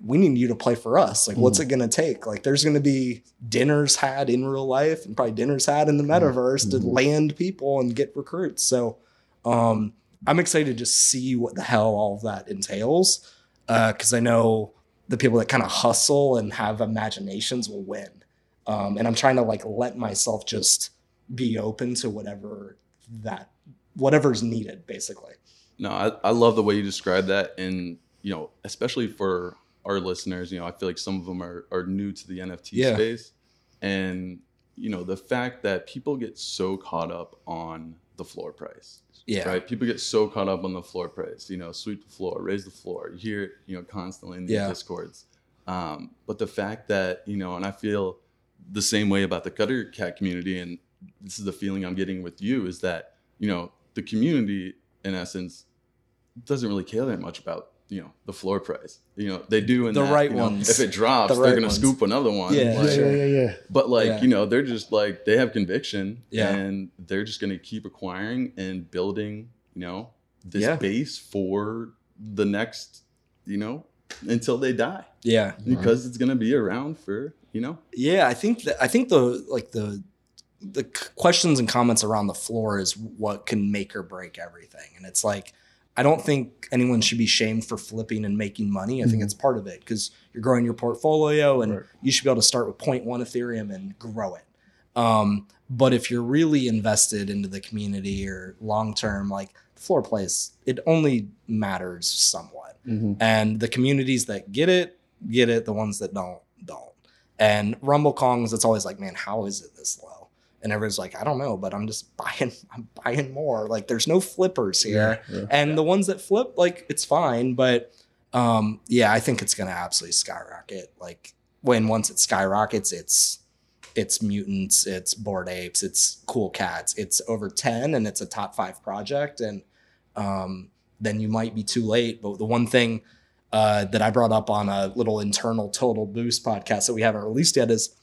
we need you to play for us. Like, what's it going to take? Like, there's going to be dinners had in real life and probably dinners had in the metaverse to Mhm. land people and get recruits. So, um, I'm excited to just see what the hell all of that entails. Uh, cause I know the people that kind of hustle and have imaginations will win. Um, and I'm trying to like let myself just be open to whatever that, whatever's needed basically. No, I, I love the way you describe that, and you know, especially for our listeners, you know, I feel like some of them are are new to the NFT Yeah. space, and you know, the fact that people get so caught up on the floor price, Yeah. right? People get so caught up on the floor price, you know, sweep the floor, raise the floor. You hear it, you know, constantly in the Yeah. discords. Um, but the fact that you know, and I feel the same way about the Gutter Cat community, and this is the feeling I'm getting with you, is that you know, the community in essence doesn't really care that much about you know the floor price. You know they do in The that, right you know, ones. If it drops, The they're right gonna ones. scoop another one. Yeah, Yeah, Like, yeah, yeah, yeah. But like Yeah. you know, they're just like they have conviction, Yeah. and they're just gonna keep acquiring and building. You know this Yeah. base for the next. You know until they die Yeah. Mm-hmm. because it's gonna be around for you know Yeah, I think that I think the like the the questions and comments around the floor is what can make or break everything. And it's like I don't think anyone should be shamed for flipping and making money. I think Mhm. it's part of it because you're growing your portfolio and Right. you should be able to start with 0.1 Ethereum and grow it. Um, but if you're really invested into the community or long term, like floor plays, it only matters somewhat Mhm. and the communities that get it get it the ones that don't don't and rumble kongs it's always like man how is it this low and everyone's like i don't know but i'm just buying i'm buying more. Like there's no flippers here. Yeah, yeah. and the ones that flip like it's fine but um yeah i think it's gonna absolutely skyrocket. Like when once it skyrockets it's it's mutants it's bored apes it's cool cats. It's over 10 and it's a top five project and um then you might be too late but the one thing uh, that i brought up on a little internal total boost podcast that we haven't released yet is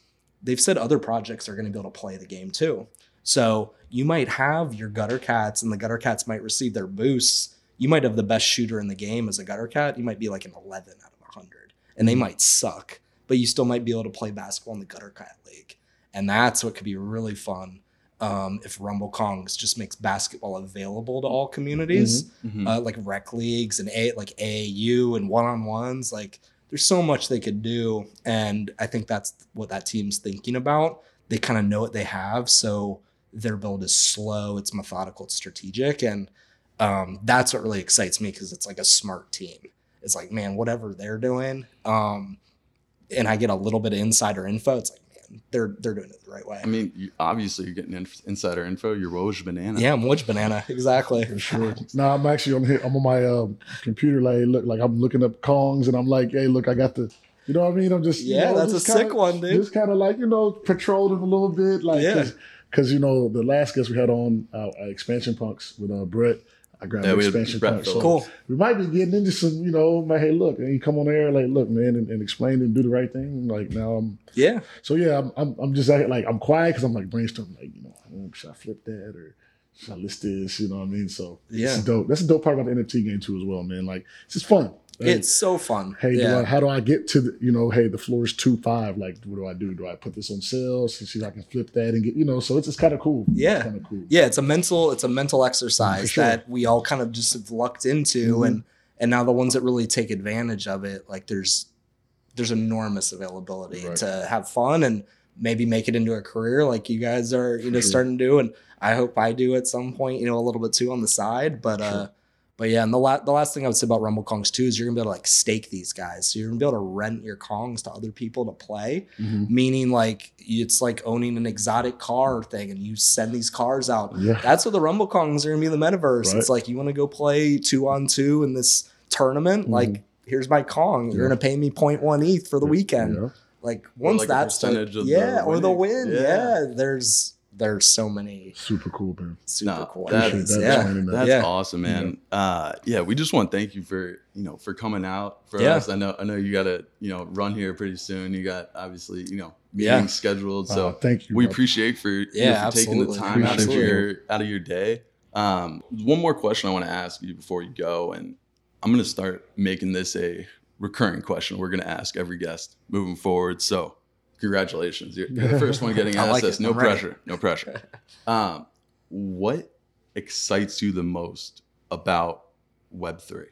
they've said other projects are going to be able to play the game too so you might have your gutter cats and the gutter cats might receive their boosts you might have the best shooter in the game as a gutter cat you might be like an 11 out of 100 and they might suck but you still might be able to play basketball in the gutter cat league and that's what could be really fun um, if rumble kongs just makes basketball available to all communities Mhm. uh, like rec leagues and a like AAU and one on ones. Like there's so much they could do, and I think that's what that team's thinking about. They kind of know what they have, so their build is slow, it's methodical, it's strategic, and um, that's what really excites me because it's like a smart team. It's like man, whatever they're doing, um, and I get a little bit of insider info. It's like they're they're doing it the right way. I mean, you, obviously you're getting inf- insider info. You're Woj Banana. yeah, I'm which banana exactly. For sure. no, I'm actually on here. I'm on my um, computer. Like, look, like I'm looking up Kongs, and I'm like, hey, look, I got the. You know what I mean? I'm just. you Yeah, know, that's a just kinda- sick one, dude. Just kind of like you know, patrolling a little bit, like Yeah. because you know the last guest we had on uh, uh, expansion punks with uh, Brett. I grabbed Yeah, the we had expansion Brett punks. Phillips. Cool. we might be getting into some, you know, like, hey, look, and you come on air, like, look, man, and, and explain and do the right thing. Like now, I'm Yeah. so yeah, I'm I'm, I'm just like, like I'm quiet because I'm like brainstorming, like you know, oh, should I flip that or should I list this? You know what I mean? So Yeah. it's dope. That's the dope part about the NFT game too, as well, man. Like it's just fun. It's so fun. hey, do. I, how do I get to the, you know, hey, the floor is two five. Like, what do I do? Do I put this on sale so see if I can flip that and get, you know? So it's just kind of cool. Yeah. kind of cool. yeah it's a mental it's a mental exercise sure. that we all kind of just have lucked into Mhm. and and now the ones that really take advantage of it like there's there's enormous availability Right. to have fun and maybe make it into a career like you guys are you know sure. starting to do and i hope i do at some point you know a little bit too on the side but uh Sure. But yeah, and the, la- the last thing I would say about Rumble Kongs too is you're gonna be able to like stake these guys. So you're gonna be able to rent your Kongs to other people to play Mhm. meaning like it's like owning an exotic car thing and you send these cars out Yeah. that's what the rumble kongs are gonna be in the metaverse Right. it's like you want to go play two on two in this tournament Mhm. like here's my kong you're gonna pay me 0.1 eth for the weekend Yeah. like once like that's the- percentage of the yeah or the win Yeah. yeah. there's there's so many Super cool, man. super No, cool that- that- yeah. That's Yeah. awesome, man. Uh, yeah, we just want to thank you for you know for coming out for Yeah. us. I know I know you got to you know run here pretty soon. You got obviously you know meetings Yeah. scheduled, Uh, so thank you. we bro. appreciate for, you Yeah, know, for taking the time out of your out of your day. Um, one more question I want to ask you before you go, and I'm gonna start making this a recurring question. We're gonna ask every guest moving forward. So congratulations, you're, you're the first one getting asked like. No I'm ready. pressure, no pressure. Um, what excites you the most about Web three?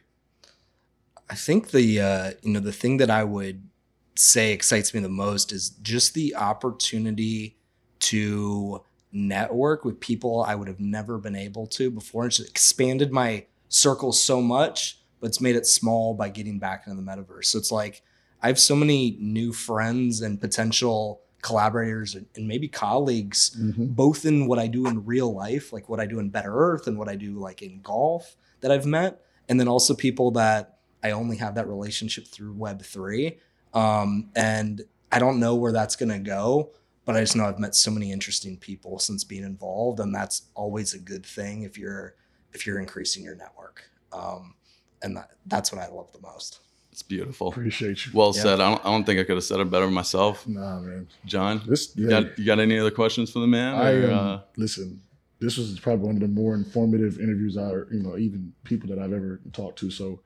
I think the uh, you know the thing that I would say excites me the most is just the opportunity to network with people I would have never been able to before. It's expanded my circle so much, but it's made it small by getting back into the metaverse. So it's like I have so many new friends and potential collaborators and, and maybe colleagues Mhm. both in what I do in real life, like what I do in Better Earth and what I do like in golf that I've met, and then also people that I only have that relationship through Web three. Um, and I don't know where that's gonna go, but I just know I've met so many interesting people since being involved, and that's always a good thing if you're if you're increasing your network. Um, and that, that's what I love the most. It's beautiful. Appreciate you. Well Yeah. said. I don't, I don't think I could have said it better myself. nah, man. John, This you got, you got any other questions for the man? I or, um, uh, listen. This was probably one of the more informative interviews I, you know, even people that I've ever talked to. So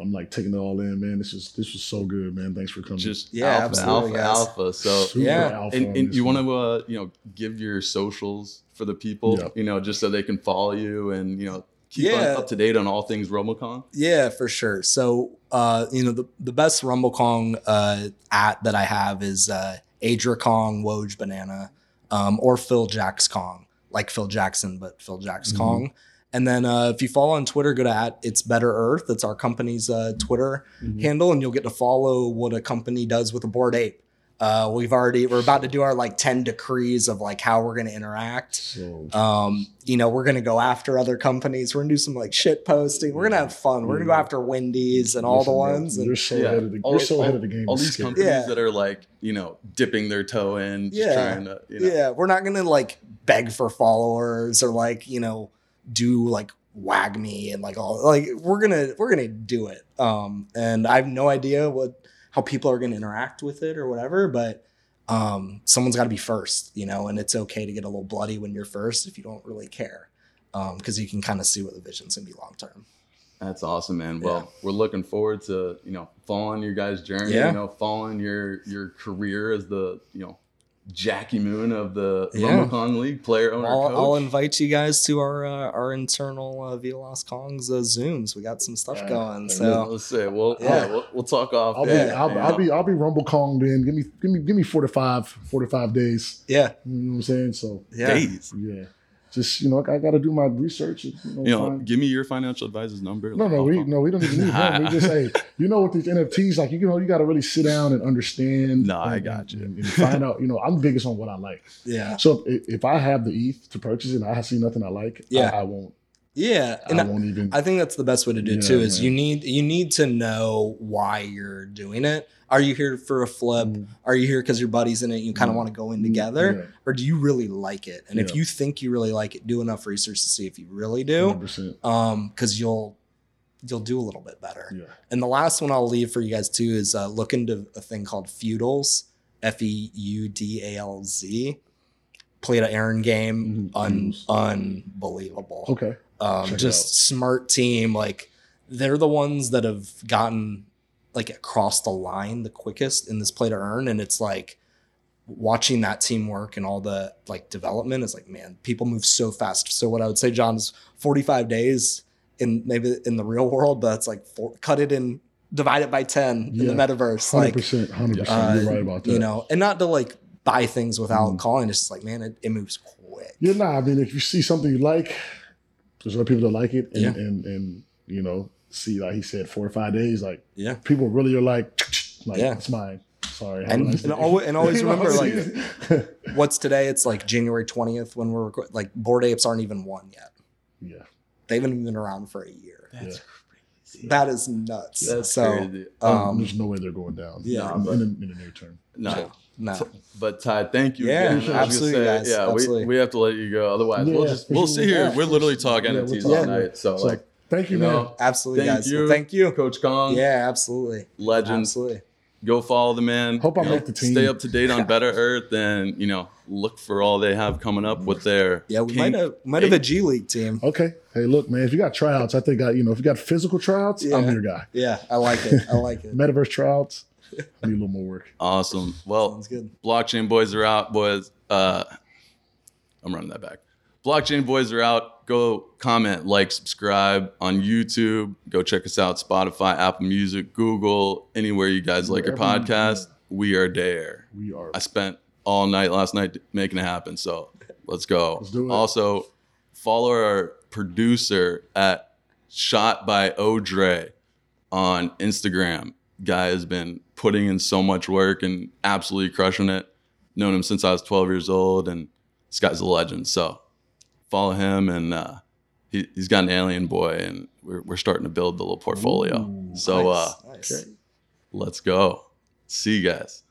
I'm like taking it all in, man. This is this was so good, man. Thanks for coming. just Yeah, alpha, absolutely, alpha, guys. alpha. So, Super yeah. alpha and, and you want to, uh, you know, give your socials for the people, Yeah. you know, just so they can follow you and you know keep Yeah. up to date on all things Rumble Kong. Yeah, for sure. So, uh, you know, the, the best Rumble Kong uh, at that I have is uh, Adra Kong, Woj Banana, um, or Phil Jacks Kong, like Phil Jackson, but Phil Jacks Mhm. Kong. And then uh, if you follow on Twitter, go to at It's Better Earth. That's our company's uh, Twitter Mhm. handle, and you'll get to follow what a company does with a bored ape. Uh, we've already we're about to do our like ten decrees of like how we're going to interact. Um, you know, we're gonna go after other companies. We're gonna do some like shit posting. We're gonna have fun. We're gonna go after Wendy's and all the listen, bro, ones. You're And so Yeah. ahead of the, All- you're so all- ahead of the game. All these scary. companies Yeah. that are like, you know, dipping their toe in, just Yeah. trying to, you know, yeah, we're not gonna like beg for followers or like you know do like WAGMI and like all like we're gonna we're gonna do it. Um, and I have no idea what how people are gonna interact with it or whatever, but um, someone's got to be first, you know, and it's okay to get a little bloody when you're first if you don't really care, because you can kind of see what the vision's gonna be long term. That's awesome, man. Well, we're looking forward to you know following your guys' journey. Yeah. You know, following your your career as the you know Jackie Moon of the Yeah. Rumble Kong League player owner I'll, coach. I'll invite you guys to our uh, our internal uh, Viva Las Kongs uh, zooms. We got some stuff Yeah. going. Hey, So Let's say we'll yeah, Yeah. we'll, we'll talk off. I'll be, there, I'll, I'll be, I'll be Rumble Kong then. Give me, give me, give me 45, 45 days. yeah, You know what I'm saying? So yeah. days. yeah, just you know, I got to do my research. and, You know, You know, find- give me your financial advisor's number. no, like, no, we call- no, we don't even need him. We just say, you know, with these NFTs, like you know, you got to really sit down and understand. No, I got you. And, and find out. You know, I'm biggest on what I like. yeah, So if, if I have the ETH to purchase it, and I see nothing I like, Yeah. I, I won't. yeah. And I I, won't even. I think that's the best way to do it Yeah, too. Is man. you need you need to know why you're doing it. Are you here for a flip? Mm, Are you here because your buddy's in it? and You kind of Mm. want to go in together, yeah, or do you really like it? And if you think you really like it, do enough research to see if you really do. 100%. Um, because you'll you'll do a little bit better. Yeah. And the last one I'll leave for you guys too is uh, look into a thing called Feudalz, F E U D A L Z. Played an Aaron game, Mhm. un- unbelievable. Okay. Um, just smart team. Like they're the ones that have gotten like across the line the quickest in this play to earn, and it's like watching that teamwork and all the like development is like man people move so fast so what i would say john is 45 days in maybe in the real world but it's like four, cut it in divide it by 10 in the metaverse Hundred like percent. Hundred uh, percent. You're right about that. you know and not to like buy things without Mm. calling it's just like man it, it moves quick Yeah, nah. I mean, if you see something you like, there's other people that like it, and Yeah. and, and you know, see like he said, four or five days. Like yeah people really are like, like Yeah. it's mine. Sorry. And- nice and always- and always remember, like, what's today it's like january 20th when we're reco- like bored apes aren't even one yet yeah, they haven't been around for a year That's Yeah. crazy. that is nuts That's so crazy. um there's no way they're going down. yeah, in, but- in, the, in the near term. No, no but Ty, thank you. Yeah, again. I was absolutely, guys. Yeah, Absolutely. We, we have to let you go. Otherwise, we'll Yeah, just we'll sure. sit here. Yeah, We're literally talking Yeah, we'll NFTs talk. all night. So, So, like, Thank you, you man. know, absolutely thank guys you, thank you Coach Kong. yeah absolutely legend. absolutely Go follow the man. Hope I You know, make the team. Stay up to date on Better Earth, and you know, look for all they have coming up with their yeah we might have might have a g league team Okay. Hey, look, man. If you got tryouts, I think I, you know, if you got physical tryouts, yeah. I'm your guy. yeah i like it i like it Metaverse tryouts, I need a little more work. Awesome. Well, sounds good blockchain boys are out, boys. Uh, I'm running that back. Blockchain boys are out. Go comment, like, subscribe on YouTube. Go check us out Spotify, Apple Music, Google, anywhere you guys like your Wherever you- podcast. We are there. We are. I spent all night last night making it happen. So let's go. Let's do it. Also, follow our producer at Shot by Odre on Instagram. Guy has been putting in so much work and absolutely crushing it. Known him since I was 12 years old, and this guy's a legend. So follow him, and uh, he, has got an alien boy, and we're, we're starting to build the little portfolio. Ooh, so nice, uh, nice. let's go. See you guys.